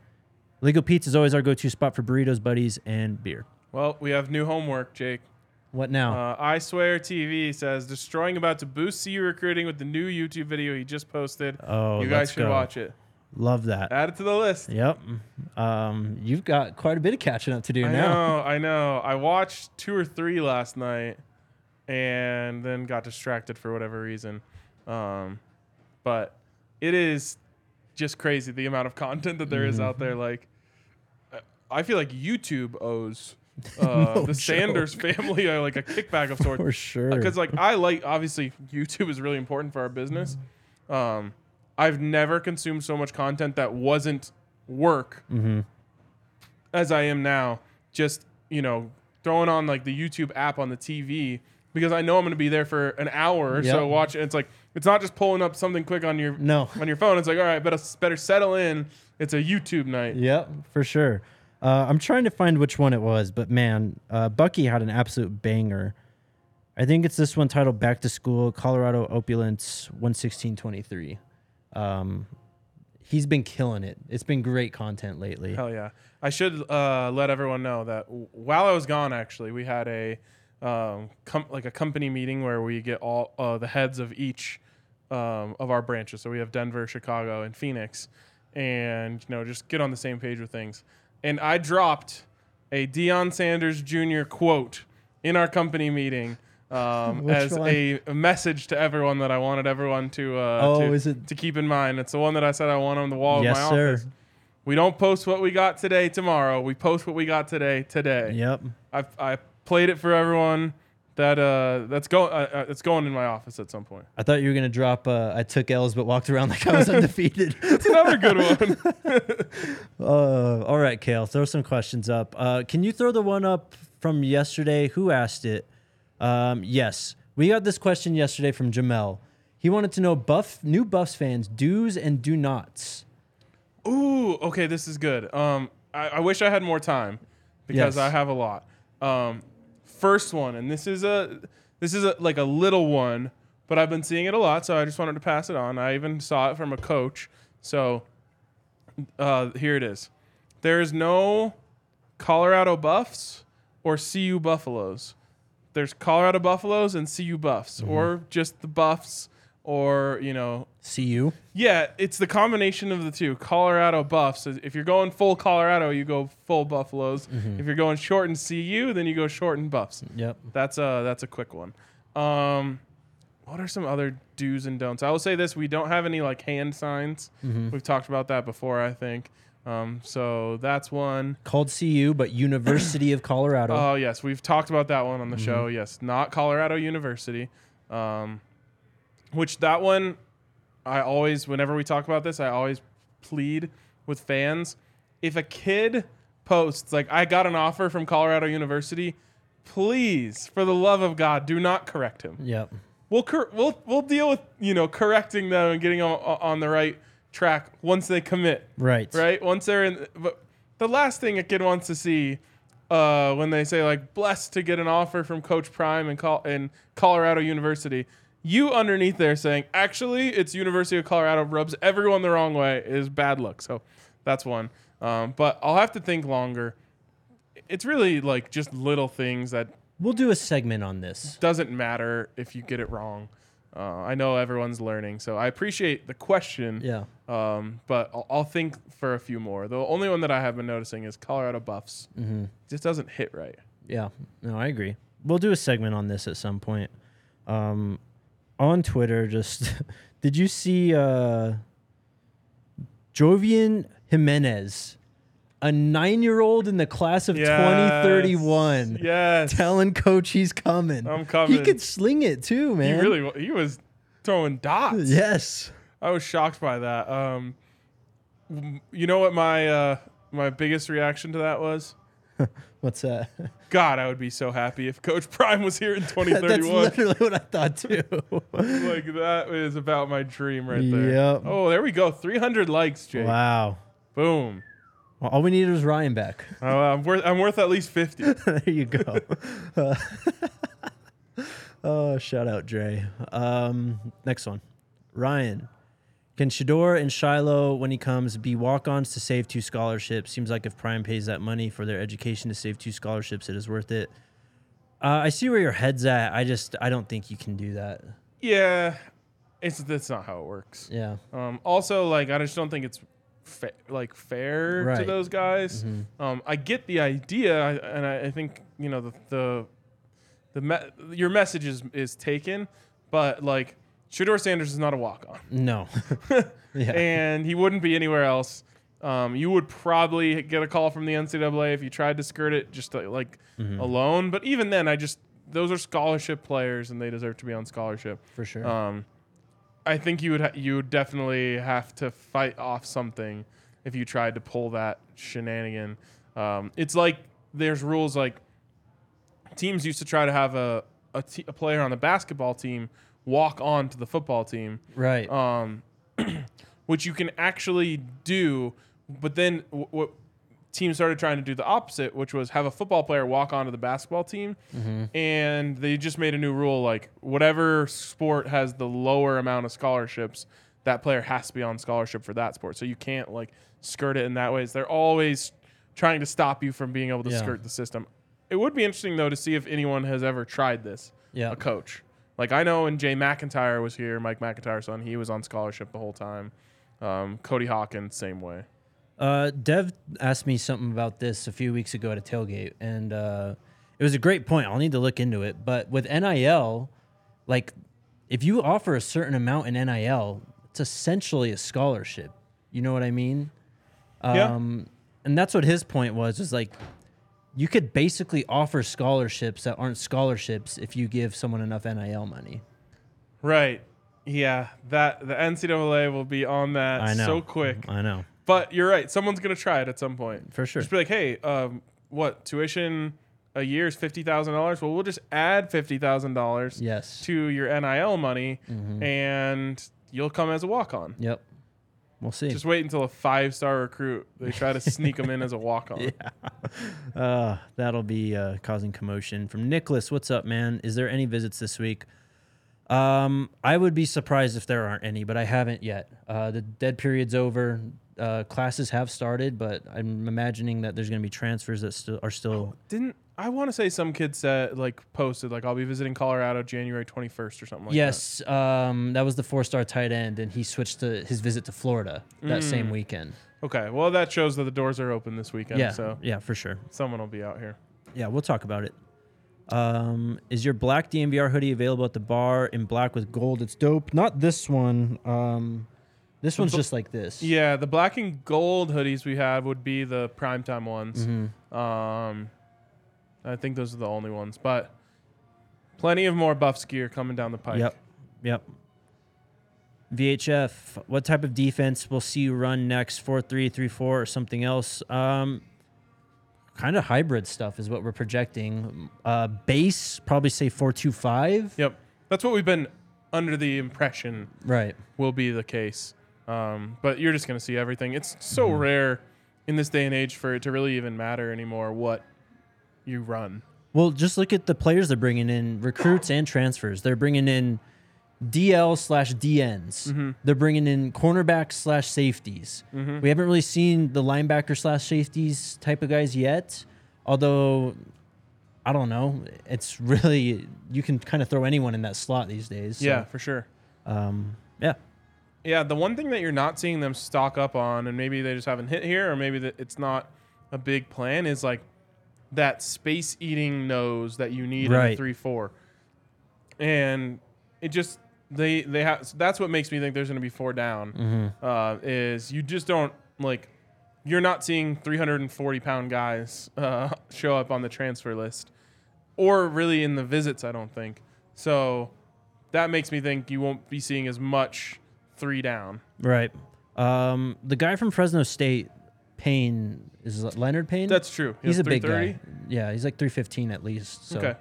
Illegal Pete's is always our go to spot for burritos, buddies, and beer. Well, we have new homework, Jake. What now? Uh, I swear TV says destroying about to boost CU recruiting with the new YouTube video he just posted. oh, you guys should go. watch it. Love that. Add it to the list. Yep. Um, you've got quite a bit of catching up to do I now. know, I know. I watched two or three last night, and then got distracted for whatever reason. Um, but it is just crazy the amount of content that there is out Mm-hmm. there. Like, I- feel like YouTube owes uh, No the Sanders family uh, like a kickback of sorts. For sure. because like I like obviously YouTube is really important for our business. Um, I've never consumed so much content that wasn't work Mm-hmm. as I am now. Just you know throwing on like the YouTube app on the TV because I know I'm going to be there for an hour or so Yep. watch. It's like it's not just pulling up something quick on your No. on your phone. It's like all right, better better settle in. It's a YouTube night. Yep, for sure. Uh, I'm trying to find which one it was, but man, uh, Bucky had an absolute banger. I think it's this one titled "Back to School: Colorado Opulence 11623." Um, he's been killing it. It's been great content lately. Hell yeah! I should uh, let everyone know that w- while I was gone, actually, we had a um, com- like a company meeting where we get all uh, the heads of each um, of our branches. So we have Denver, Chicago, and Phoenix, and you know just get on the same page with things. And I dropped a Deion Sanders Jr. quote in our company meeting. Um, as a, a message to everyone that I wanted everyone to uh, Oh, to, is it- to keep in mind. It's the one that I said I want on the wall yes, of my sir. office. We don't post what we got today tomorrow. We post what we got today today. Yep. I I played it for everyone. That uh that's going uh, uh, it's going in my office at some point. I thought you were gonna drop. Uh, I took L's, but walked around like I was undefeated. It's another good one. Uh, all right, Kale, throw some questions up. Uh, can you throw the one up from yesterday? Who asked it? Um, yes, we got this question yesterday from Jamel. He wanted to know Buff new Buffs fans do's and do nots. Ooh, okay, this is good. Um, I, I wish I had more time because Yes. I have a lot. Um, first one, and this is a this is a, like a little one, but I've been seeing it a lot, so I just wanted to pass it on. I even saw it from a coach. So uh, here it is. There is no Colorado Buffs or CU Buffaloes. There's Colorado Buffaloes and CU Buffs, or just the Buffs, or you know You. yeah, it's the combination of the two. Colorado buffs. If you're going full Colorado, you go full Buffaloes. If you're going short and CU, then you go short and buffs. Yep. That's a that's a quick one. Um, what are some other do's and don'ts? I will say this: we don't have any like hand signs. We've talked about that before, I think. Um, so that's one. Called CU, but University of Colorado. Oh yes, we've talked about that one on the show. Yes, not Colorado University. Um, which that one, I always, whenever we talk about this, I always plead with fans. If a kid posts like, "I got an offer from Colorado University," please, for the love of God, do not correct him. yep. We'll cor- we'll we'll deal with you know correcting them and getting them on the right track once they commit Right. right? Once they're in, but the last thing a kid wants to see uh, when they say like blessed to get an offer from Coach Prime and, Col- in Colorado University, you underneath there saying actually it's University of Colorado rubs everyone the wrong way is bad luck. So that's one. Um, but I'll have to think longer. It's really like just little things that We'll do a segment on this. doesn't matter if you get it wrong. Uh, I know everyone's learning, so I appreciate the question. Yeah. Um, but I'll, I'll think for a few more. The only one that I have been noticing is Colorado Buffs. Mm-hmm. Just doesn't hit right. Yeah, no, I agree. We'll do a segment on this at some point. Um, on Twitter, just did you see uh, Jovian Jimenez, a nine-year-old in the class of 2031, Yes. telling coach he's coming. I'm coming. He could sling it too, he man. really he was throwing dots. Yes. I was shocked by that. Um, you know what my uh, my biggest reaction to that was? What's that? God, I would be so happy if Coach Prime was here in 2031. That's literally what I thought too. like that is about my dream right there. Yep. Oh, there we go. 300 likes, Jake. wow. Boom. Well, all we needed was Ryan back. Uh, I'm worth. I'm worth at least 50. there you go. Uh, oh, shout out Dre. Um, next one, Ryan. Can Shedeur and Shiloh, when he comes, be walk-ons to save two scholarships? Seems like if Prime pays that money for their education to save two scholarships, it is worth it. Uh, I see where your head's at. I just I don't think you can do that. yeah, it's that's not how it works. Yeah. Um, also, like I just don't think it's fa- like fair to those guys. Um, I get the idea, I- and I, I think you know the the, the me- your message is is taken, but like Shedeur Sanders is not a walk on. No. yeah. and he wouldn't be anywhere else. Um, you would probably get a call from the NCAA if you tried to skirt it just uh, like alone. But even then, I just those are scholarship players and they deserve to be on scholarship. For sure. Um, I think you would ha- you would definitely have to fight off something if you tried to pull that shenanigan. Um, it's like there's rules like teams used to try to have a a, t- a player on the basketball team walk on to the football team right. um, which you can actually do. But then w- what teams started trying to do the opposite, which was have a football player walk onto the basketball team, and they just made a new rule like whatever sport has the lower amount of scholarships, that player has to be on scholarship for that sport. So you can't like skirt it in that way. They're always trying to stop you from being able to Yeah. skirt the system. It would be interesting though to see if anyone has ever tried this yeah. a coach. Like I know when Jay MacIntyre was here, Mike MacIntyre's son, he was on scholarship the whole time. Um, Cody Hawkins, same way. Uh, Dev asked me something about this a few weeks ago at a tailgate, and uh, it was a great point. I'll need to look into it. But with NIL, like if you offer a certain amount in NIL, it's essentially a scholarship. You know what I mean? Yeah. Um, and that's what his point was. Is like you could basically offer scholarships that aren't scholarships if you give someone enough NIL money. Right. Yeah. That the NCAA will be on that I know. so quick. I know But you're right. Someone's gonna try it at some point. for sure. Just be like, hey, um, what tuition a year is fifty thousand dollars? Well, we'll just add fifty thousand dollars Yes. to your NIL money, Mhm. and you'll come as a walk on. Yep. We'll see. Just wait until a five star recruit they try to sneak them in as a walk on. Uh, that'll be uh, causing commotion. From Nicholas, what's up, man? Is there any visits this week? Um, I would be surprised if there aren't any, but I haven't yet. Uh, the dead period's over. Uh, classes have started, but I'm imagining that there's going to be transfers that still are still. Didn't I want to say some kid said like posted like I'll be visiting Colorado January 21st or something like yes, um, that was the four-star tight end, and he switched to his visit to Florida that same Mm. weekend. Okay, well that shows that the doors are open this weekend. yeah, So yeah, for sure. someone will be out here. Yeah, we'll talk about it. Um, is your black DMVR hoodie available at the bar in black with gold? It's dope. Not this one. Um, this one's just like this. Yeah, the black and gold hoodies we have would be the primetime ones. Mhm. Um, I think those are the only ones, but plenty of more Buffs gear coming down the pike. Yep. Yep. VHF. What type of defense we'll see you run next? Four three three four or something else? Um, kind of hybrid stuff is what we're projecting. Uh, base probably say four two five. Yep, that's what we've been under the impression Right. will be the case. Um, but you're just going to see everything. It's so Mm-hmm. rare in this day and age for it to really even matter anymore what you run. Well, just look at the players they're bringing in, recruits and transfers. They're bringing in DL slash DNs. Mm-hmm. They're bringing in cornerbacks slash safeties. Mhm. We haven't really seen the linebacker slash safeties type of guys yet. Although, I don't know. It's really you can kind of throw anyone in that slot these days. so, Yeah, for sure. Um. Yeah. Yeah, the one thing that you're not seeing them stock up on, and maybe they just haven't hit here, or maybe it's not a big plan, is like that space eating nose that you need in a three four, and it just they they have that's what makes me think there's going to be four down. Mm-hmm. Uh, is you just don't like you're not seeing 340 pound guys uh, show up on the transfer list, or really in the visits. I don't think so. That makes me think you won't be seeing as much three down. Right. Um. The guy from Fresno State Payne is Leonard Payne. That's true. He he's a big guy. Yeah, he's like 315 at least. So Okay.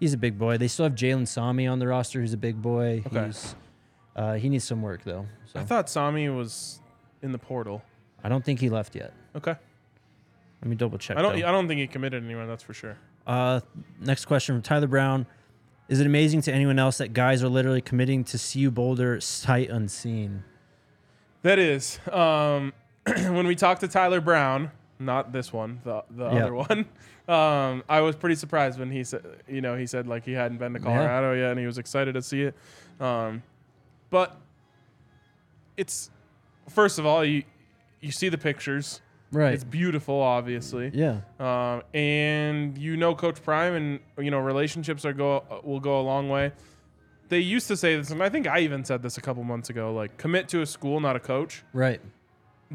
he's a big boy. They still have Jalen Sami on the roster, who's a big boy. Okay. He's uh, he needs some work though. So I thought Sami was in the portal. I don't think he left yet. Okay. Let me double check. I don't. though. I don't think he committed anywhere. That's for sure. Uh, next question from Tyler Brown. Is it amazing to anyone else that guys are literally committing to CU Boulder sight unseen? That is. Um, when we talked to Tyler Brown, not this one, the the Yeah. other one. Um, I was pretty surprised when he said, you know, he said like he hadn't been to Yeah. Colorado yet, and he was excited to see it. Um, but it's first of all, you you see the pictures. Right. It's beautiful, obviously. yeah. um, and you know Coach Prime, and you know relationships are go will go a long way. They used to say this, and I think I even said this a couple months ago: like commit to a school, not a coach. Right.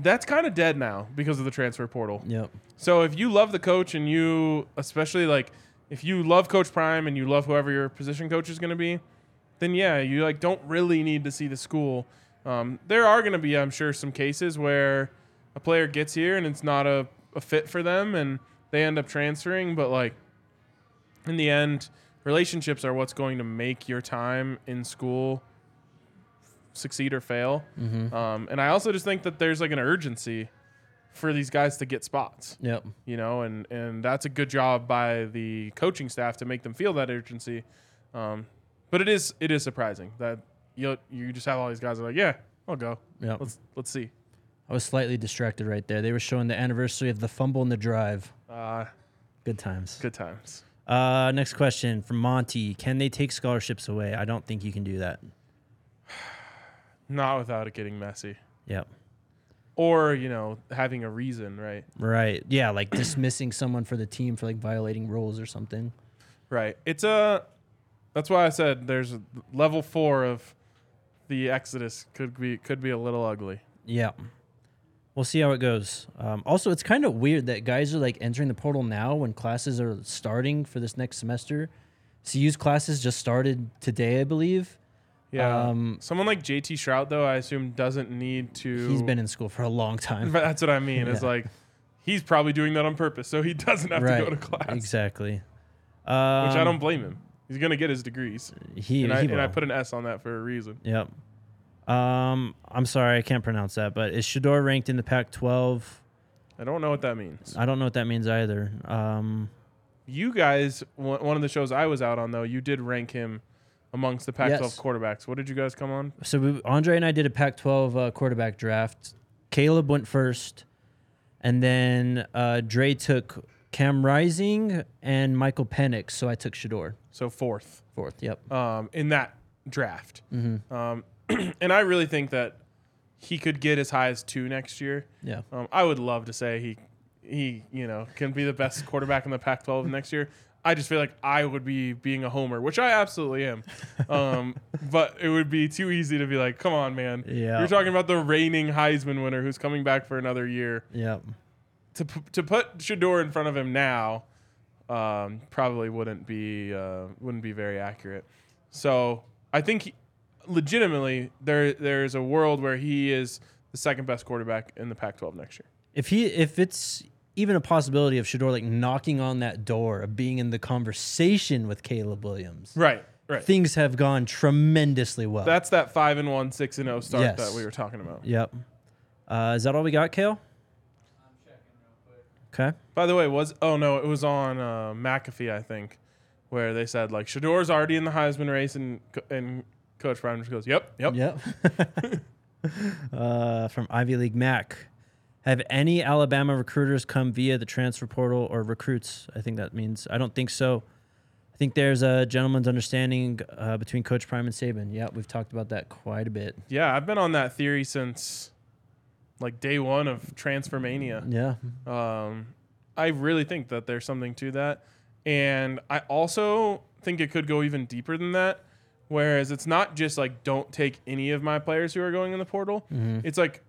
That's kind of dead now because of the transfer portal. Yep. So if you love the coach, and you especially like if you love Coach Prime and you love whoever your position coach is going to be, then yeah, you like don't really need to see the school. Um, there are going to be, I'm sure, some cases where a player gets here and it's not a, a fit for them and they end up transferring. But like in the end, relationships are what's going to make your time in school succeed or fail. Mm-hmm. Um, and I also just think that there's like an urgency for these guys to get spots Yep. you know, and and that's a good job by the coaching staff to make them feel that urgency. Um, but it is it is surprising that you you just have all these guys that are like, yeah, I'll go. Yeah. Let's let's see. I was slightly distracted right there. They were showing the anniversary of the fumble and the drive. Uh, Good times. good times. Uh, next question from Monty. Can they take scholarships away? I don't think you can do that. Not without it getting messy, Yep. or you know, having a reason, right? Right. Yeah, like dismissing someone for the team for like violating rules or something. Right. It's a. That's why I said there's a level four of the Exodus could be could be a little ugly. Yeah. We'll see how it goes. Um, also, it's kind of weird that guys are like entering the portal now when classes are starting for this next semester. CU's classes just started today, I believe. Yeah. Um, Someone like JT Shrout, though, I assume doesn't need to. He's been in school for a long time. But that's what I mean. It's like he's probably doing that on purpose, so he doesn't have right. to go to class. Exactly. Which I Um, don't blame him. He's gonna get his degrees, He, and I, he and I put an S on that for a reason. Yep. Um, I'm sorry, I can't pronounce that, but is Shedeur ranked in the Pac-12? I don't know what that means. I don't know what that means either. Um, You guys, one of the shows I was out on though, you did rank him amongst the Pac-12 Yes. quarterbacks. What did you guys come on? so we, Andre and I did a Pac-12 uh, quarterback draft. Caleb went first, and then uh, Dre took Cam Rising and Michael Penix. So I took Shedeur So fourth fourth. Yep. um, in that draft, Mm-hmm. um, and I really think that he could get as high as two next year. Yeah. Um, I would love to say he he you know can be the best quarterback in the Pac-12 next year. I just feel like I would be being a homer, which I absolutely am. Um, but it would be too easy to be like, "Come on, man! Yeah. You're talking about the reigning Heisman winner who's coming back for another year. Yep. To p- to put Shedeur in front of him now, um, probably wouldn't be uh, wouldn't be very accurate. So I think he, legitimately there there's a world where he is the second best quarterback in the Pac-12 next year. If he if it's even a possibility of Shedeur like knocking on that door of being in the conversation with Caleb Williams, Right, right. things have gone tremendously well. That's that five and one, six and zero start Yes. that we were talking about. yep. Uh, is that all we got, Kale? I'm checking real quick. Okay. By the way, was oh no, it was on uh, McAfee, I think, where they said like Shedeur's already in the Heisman race, and and Coach Brown just goes, "Yep, yep." Yep. uh, from Ivy League Mac. Have any Alabama recruiters come via the transfer portal or recruits? I think that means I don't think so. I think there's a gentleman's understanding uh, between Coach Prime and Saban. Yeah, we've talked about that quite a bit. Yeah, I've been on that theory since like day one of Transfermania. Yeah. Um, I really think that there's something to that. And I also think it could go even deeper than that. Whereas it's not just like, don't take any of my players who are going in the portal. Mhm. It's like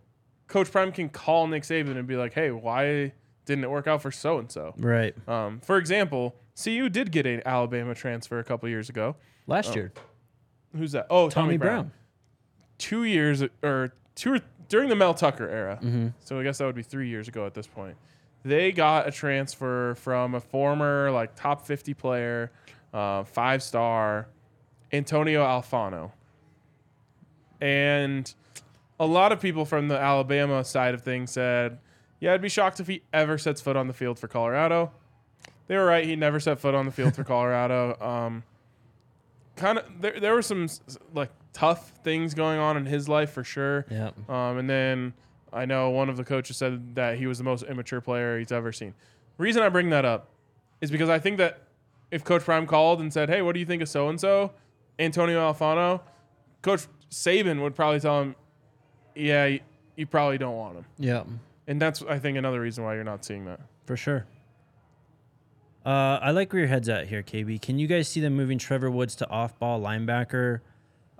Coach Prime can call Nick Saban and be like, hey, why didn't it work out for so and so? Right. Um, For example, CU did get an Alabama transfer a couple years ago. Last Oh, year, Who's that? Oh, Tommy, Tommy, Brown. Two years or two or during the Mel Tucker era. Mhm. So I guess that would be three years ago at this point. They got a transfer from a former like top 50 player, uh, five star, Antonio Alfano. And a lot of people from the Alabama side of things said, yeah, I'd be shocked if he ever sets foot on the field for Colorado. They were right. He never set foot on the field for Colorado. Um, kind of, there, there were some like tough things going on in his life for sure. Yeah. Um, and then I know one of the coaches said that he was the most immature player he's ever seen. reason I bring that up is because I think that if Coach Prime called and said, "Hey, what do you think of so and so, Antonio Alfano?" Coach Saban would probably tell him, "Yeah, you, you probably don't want him." Yeah. And that's I think another reason why you're not seeing that. For sure. Uh, I like where your head's at here, KB. Can you guys see them moving Trevor Woods to off ball linebacker?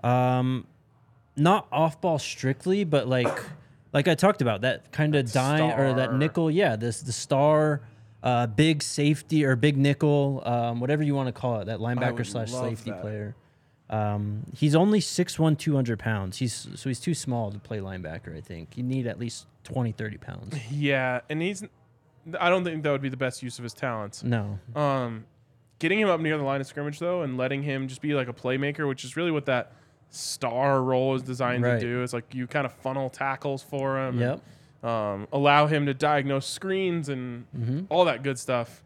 Um, not off ball strictly, but like like I talked about that kind of dime or that nickel. Yeah, this the star, uh, big safety or big nickel, um, whatever you want to call it. That linebacker slash safety that. player. Um, he's only 6'1", 200 pounds. He's so he's too small to play linebacker. I think you need at least 20, 30 pounds. Yeah, and he's. I don't think that would be the best use of his talents. No, Um, getting him up near the line of scrimmage though, and letting him just be like a playmaker, which is really what that star role is designed Right. to do. It's like you kind of funnel tackles for him. Yep. And, um, allow him to diagnose screens and Mm-hmm. all that good stuff.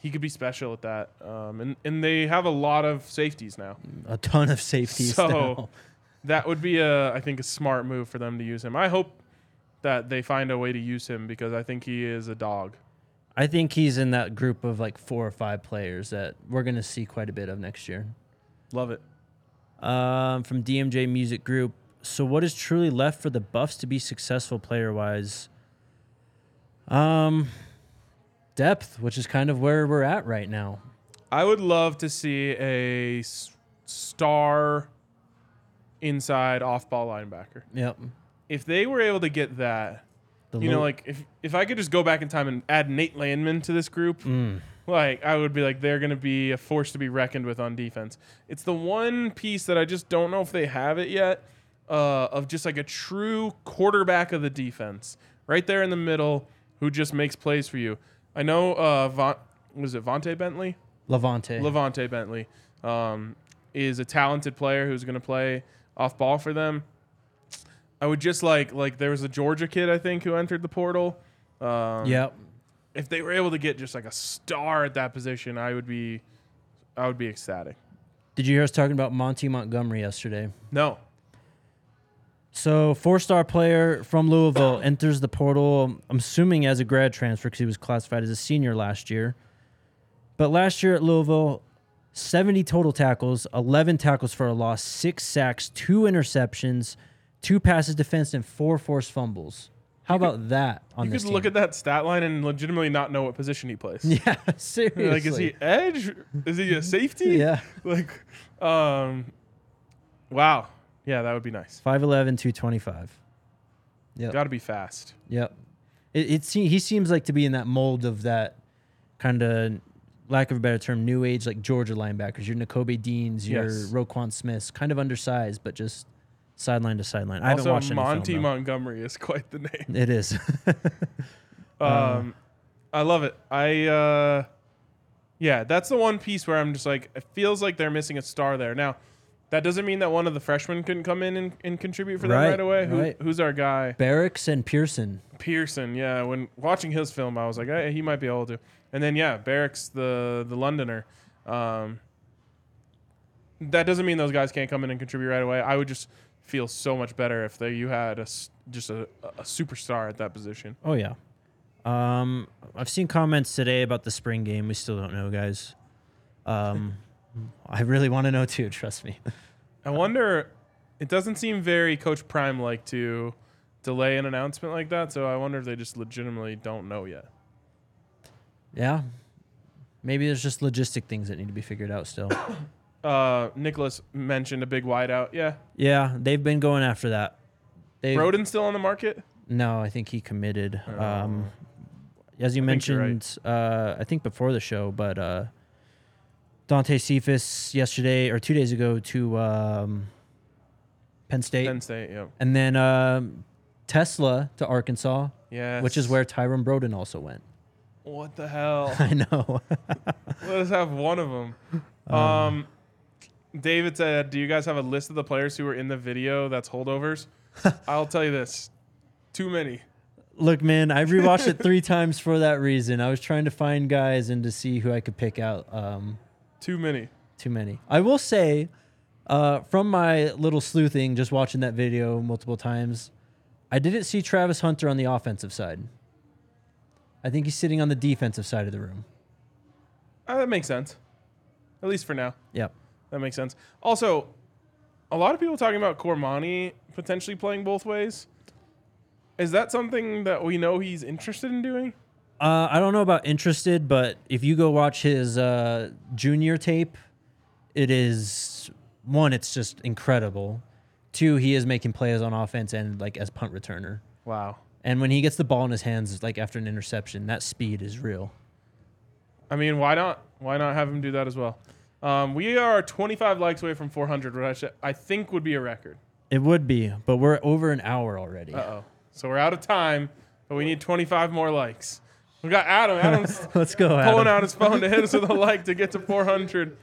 He could be special at that. Um, and and they have a lot of safeties now. a ton of safeties. So- now. That would be a I think a smart move for them to use him. I hope that they find a way to use him because I think he is a dog. I think he's in that group of like four or five players that we're going to see quite a bit of next year. Love it. Um, from DMJ Music Group. So, what is truly left for the Buffs to be successful player wise? Um, depth, which is kind of where we're at right now. I would love to see a s- star inside off-ball linebacker. Yep. If they were able to get that, The you know, like if if I could just go back in time and add Nate Landman to this group, Mm, like I would be like they're going to be a force to be reckoned with on defense. It's the one piece that I just don't know if they have it yet uh, of just like a true quarterback of the defense, right there in the middle, who just makes plays for you. I know uh, Von, was it Vontae Bentley? Levante. LaVonta Bentley um, is a talented player who's going to play off ball for them. I would just like like there was a Georgia kid I think who entered the portal. Um, yep. If they were able to get just like a star at that position, I would be, I would be ecstatic. Did you hear us talking about Monty Montgomery yesterday? No, So, four star player from Louisville enters the portal, I'm assuming as a grad transfer because he was classified as a senior last year. But last year at Louisville, 70 total tackles, 11 tackles for a loss, six sacks, two interceptions, two passes defensed, and four forced fumbles. How about that on you this could look at that stat line and legitimately not know what position he plays. Yeah, seriously. like, is he edge? Is he a safety? Yeah. Like, um, wow. Yeah, that would be nice. 5'11, 225. Yep. Got to be fast. Yep. It, it se- he seems like to be in that mold of that kind of, lack of a better term, new age like Georgia linebackers. Your Nakobe Deans, your Yes. Roquan Smiths, kind of undersized, but just sideline to sideline. I haven't watched Monty film. Montgomery is quite the name. It is. Um, I love it. I uh, yeah, that's the one piece where I'm just like, it feels like they're missing a star there. Now, that doesn't mean that one of the freshmen couldn't come in and, and contribute for them Right, right away. Who, right. Who's our guy? Barracks and Pearson. Pearson. Yeah, when watching his film, I was like, hey, he might be able to. And then yeah, Barracks, the the Londoner. Um, that doesn't mean those guys can't come in and contribute right away. I would just feel so much better if they, you had a s- just a, a superstar at that position. Oh yeah. Um, I've seen comments today about the spring game. We still don't know, guys. Um, I really want to know too. Trust me. I wonder. It doesn't seem very Coach Prime like to delay an announcement like that. So I wonder if they just legitimately don't know yet. Yeah. Maybe there's just logistic things that need to be figured out still. Uh, Nicholas mentioned a big wideout. Yeah, yeah, they've been going after that. They Broden still on the market. no, I think he committed. Oh. Um, as you I think right. mentioned, uh, I think before the show, but uh, Dante Cephas yesterday or two days ago to um, Penn State, Penn State. Yep. and then um, TeSlaa to Arkansas, Yeah. which is where Tyrone Broden also went. What the hell? I know. Let us have one of them. Um, David said, "Do you guys have a list of the players who were in the video that's holdovers?" I'll tell you this: too many. Look, man, I rewatched it three times for that reason. I was trying to find guys and to see who I could pick out. Um, Too many. too many. I will say, uh, from my little sleuthing, just watching that video multiple times, I didn't see Travis Hunter on the offensive side. I think he's sitting on the defensive side of the room. Uh, that makes sense. At least for now, Yep. that makes sense. Also, a lot of people talking about Cormani potentially playing both ways. Is that something that we know he's interested in doing? Uh, I don't know about interested, but if you go watch his uh, junior tape, it is one. It's just incredible. Two, he is making plays on offense and like as punt returner. Wow. And when he gets the ball in his hands, like after an interception, that speed is real. I mean, why not? Why not have him do that as well? Um, we are 25 likes away from 400, which I, think would be a record. It would be, but we're over an hour already. Uh oh. So we're out of time, but we need 25 more likes. We got Adam. Adam's Let's go. pulling Adam. out his phone to hit us with a like to get to 400.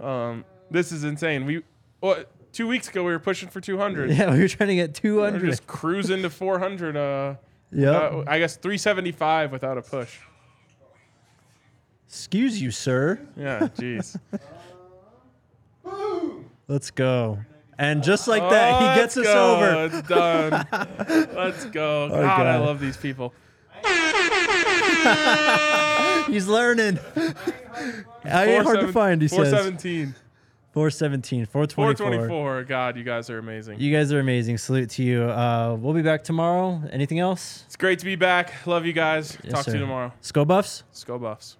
Um, this is insane. We what two weeks ago we were pushing for 200. Yeah, we were trying to get 200. We're just cruising to 400. Uh, Yep. uh, I guess 375 without a push. Excuse you, sir. Yeah, jeez. Let's go. And just like that, Oh, he gets let's go. over. It's done. let's go. God, I love these people. He's learning. I ain't hard to find, he says. 417. 417, 424. 424. God, you guys are amazing. You guys are amazing. Salute to you. Uh, we'll be back tomorrow. Anything else? It's great to be back. Love you guys. Yes, Talk to you tomorrow. Sko Buffs? Go Buffs.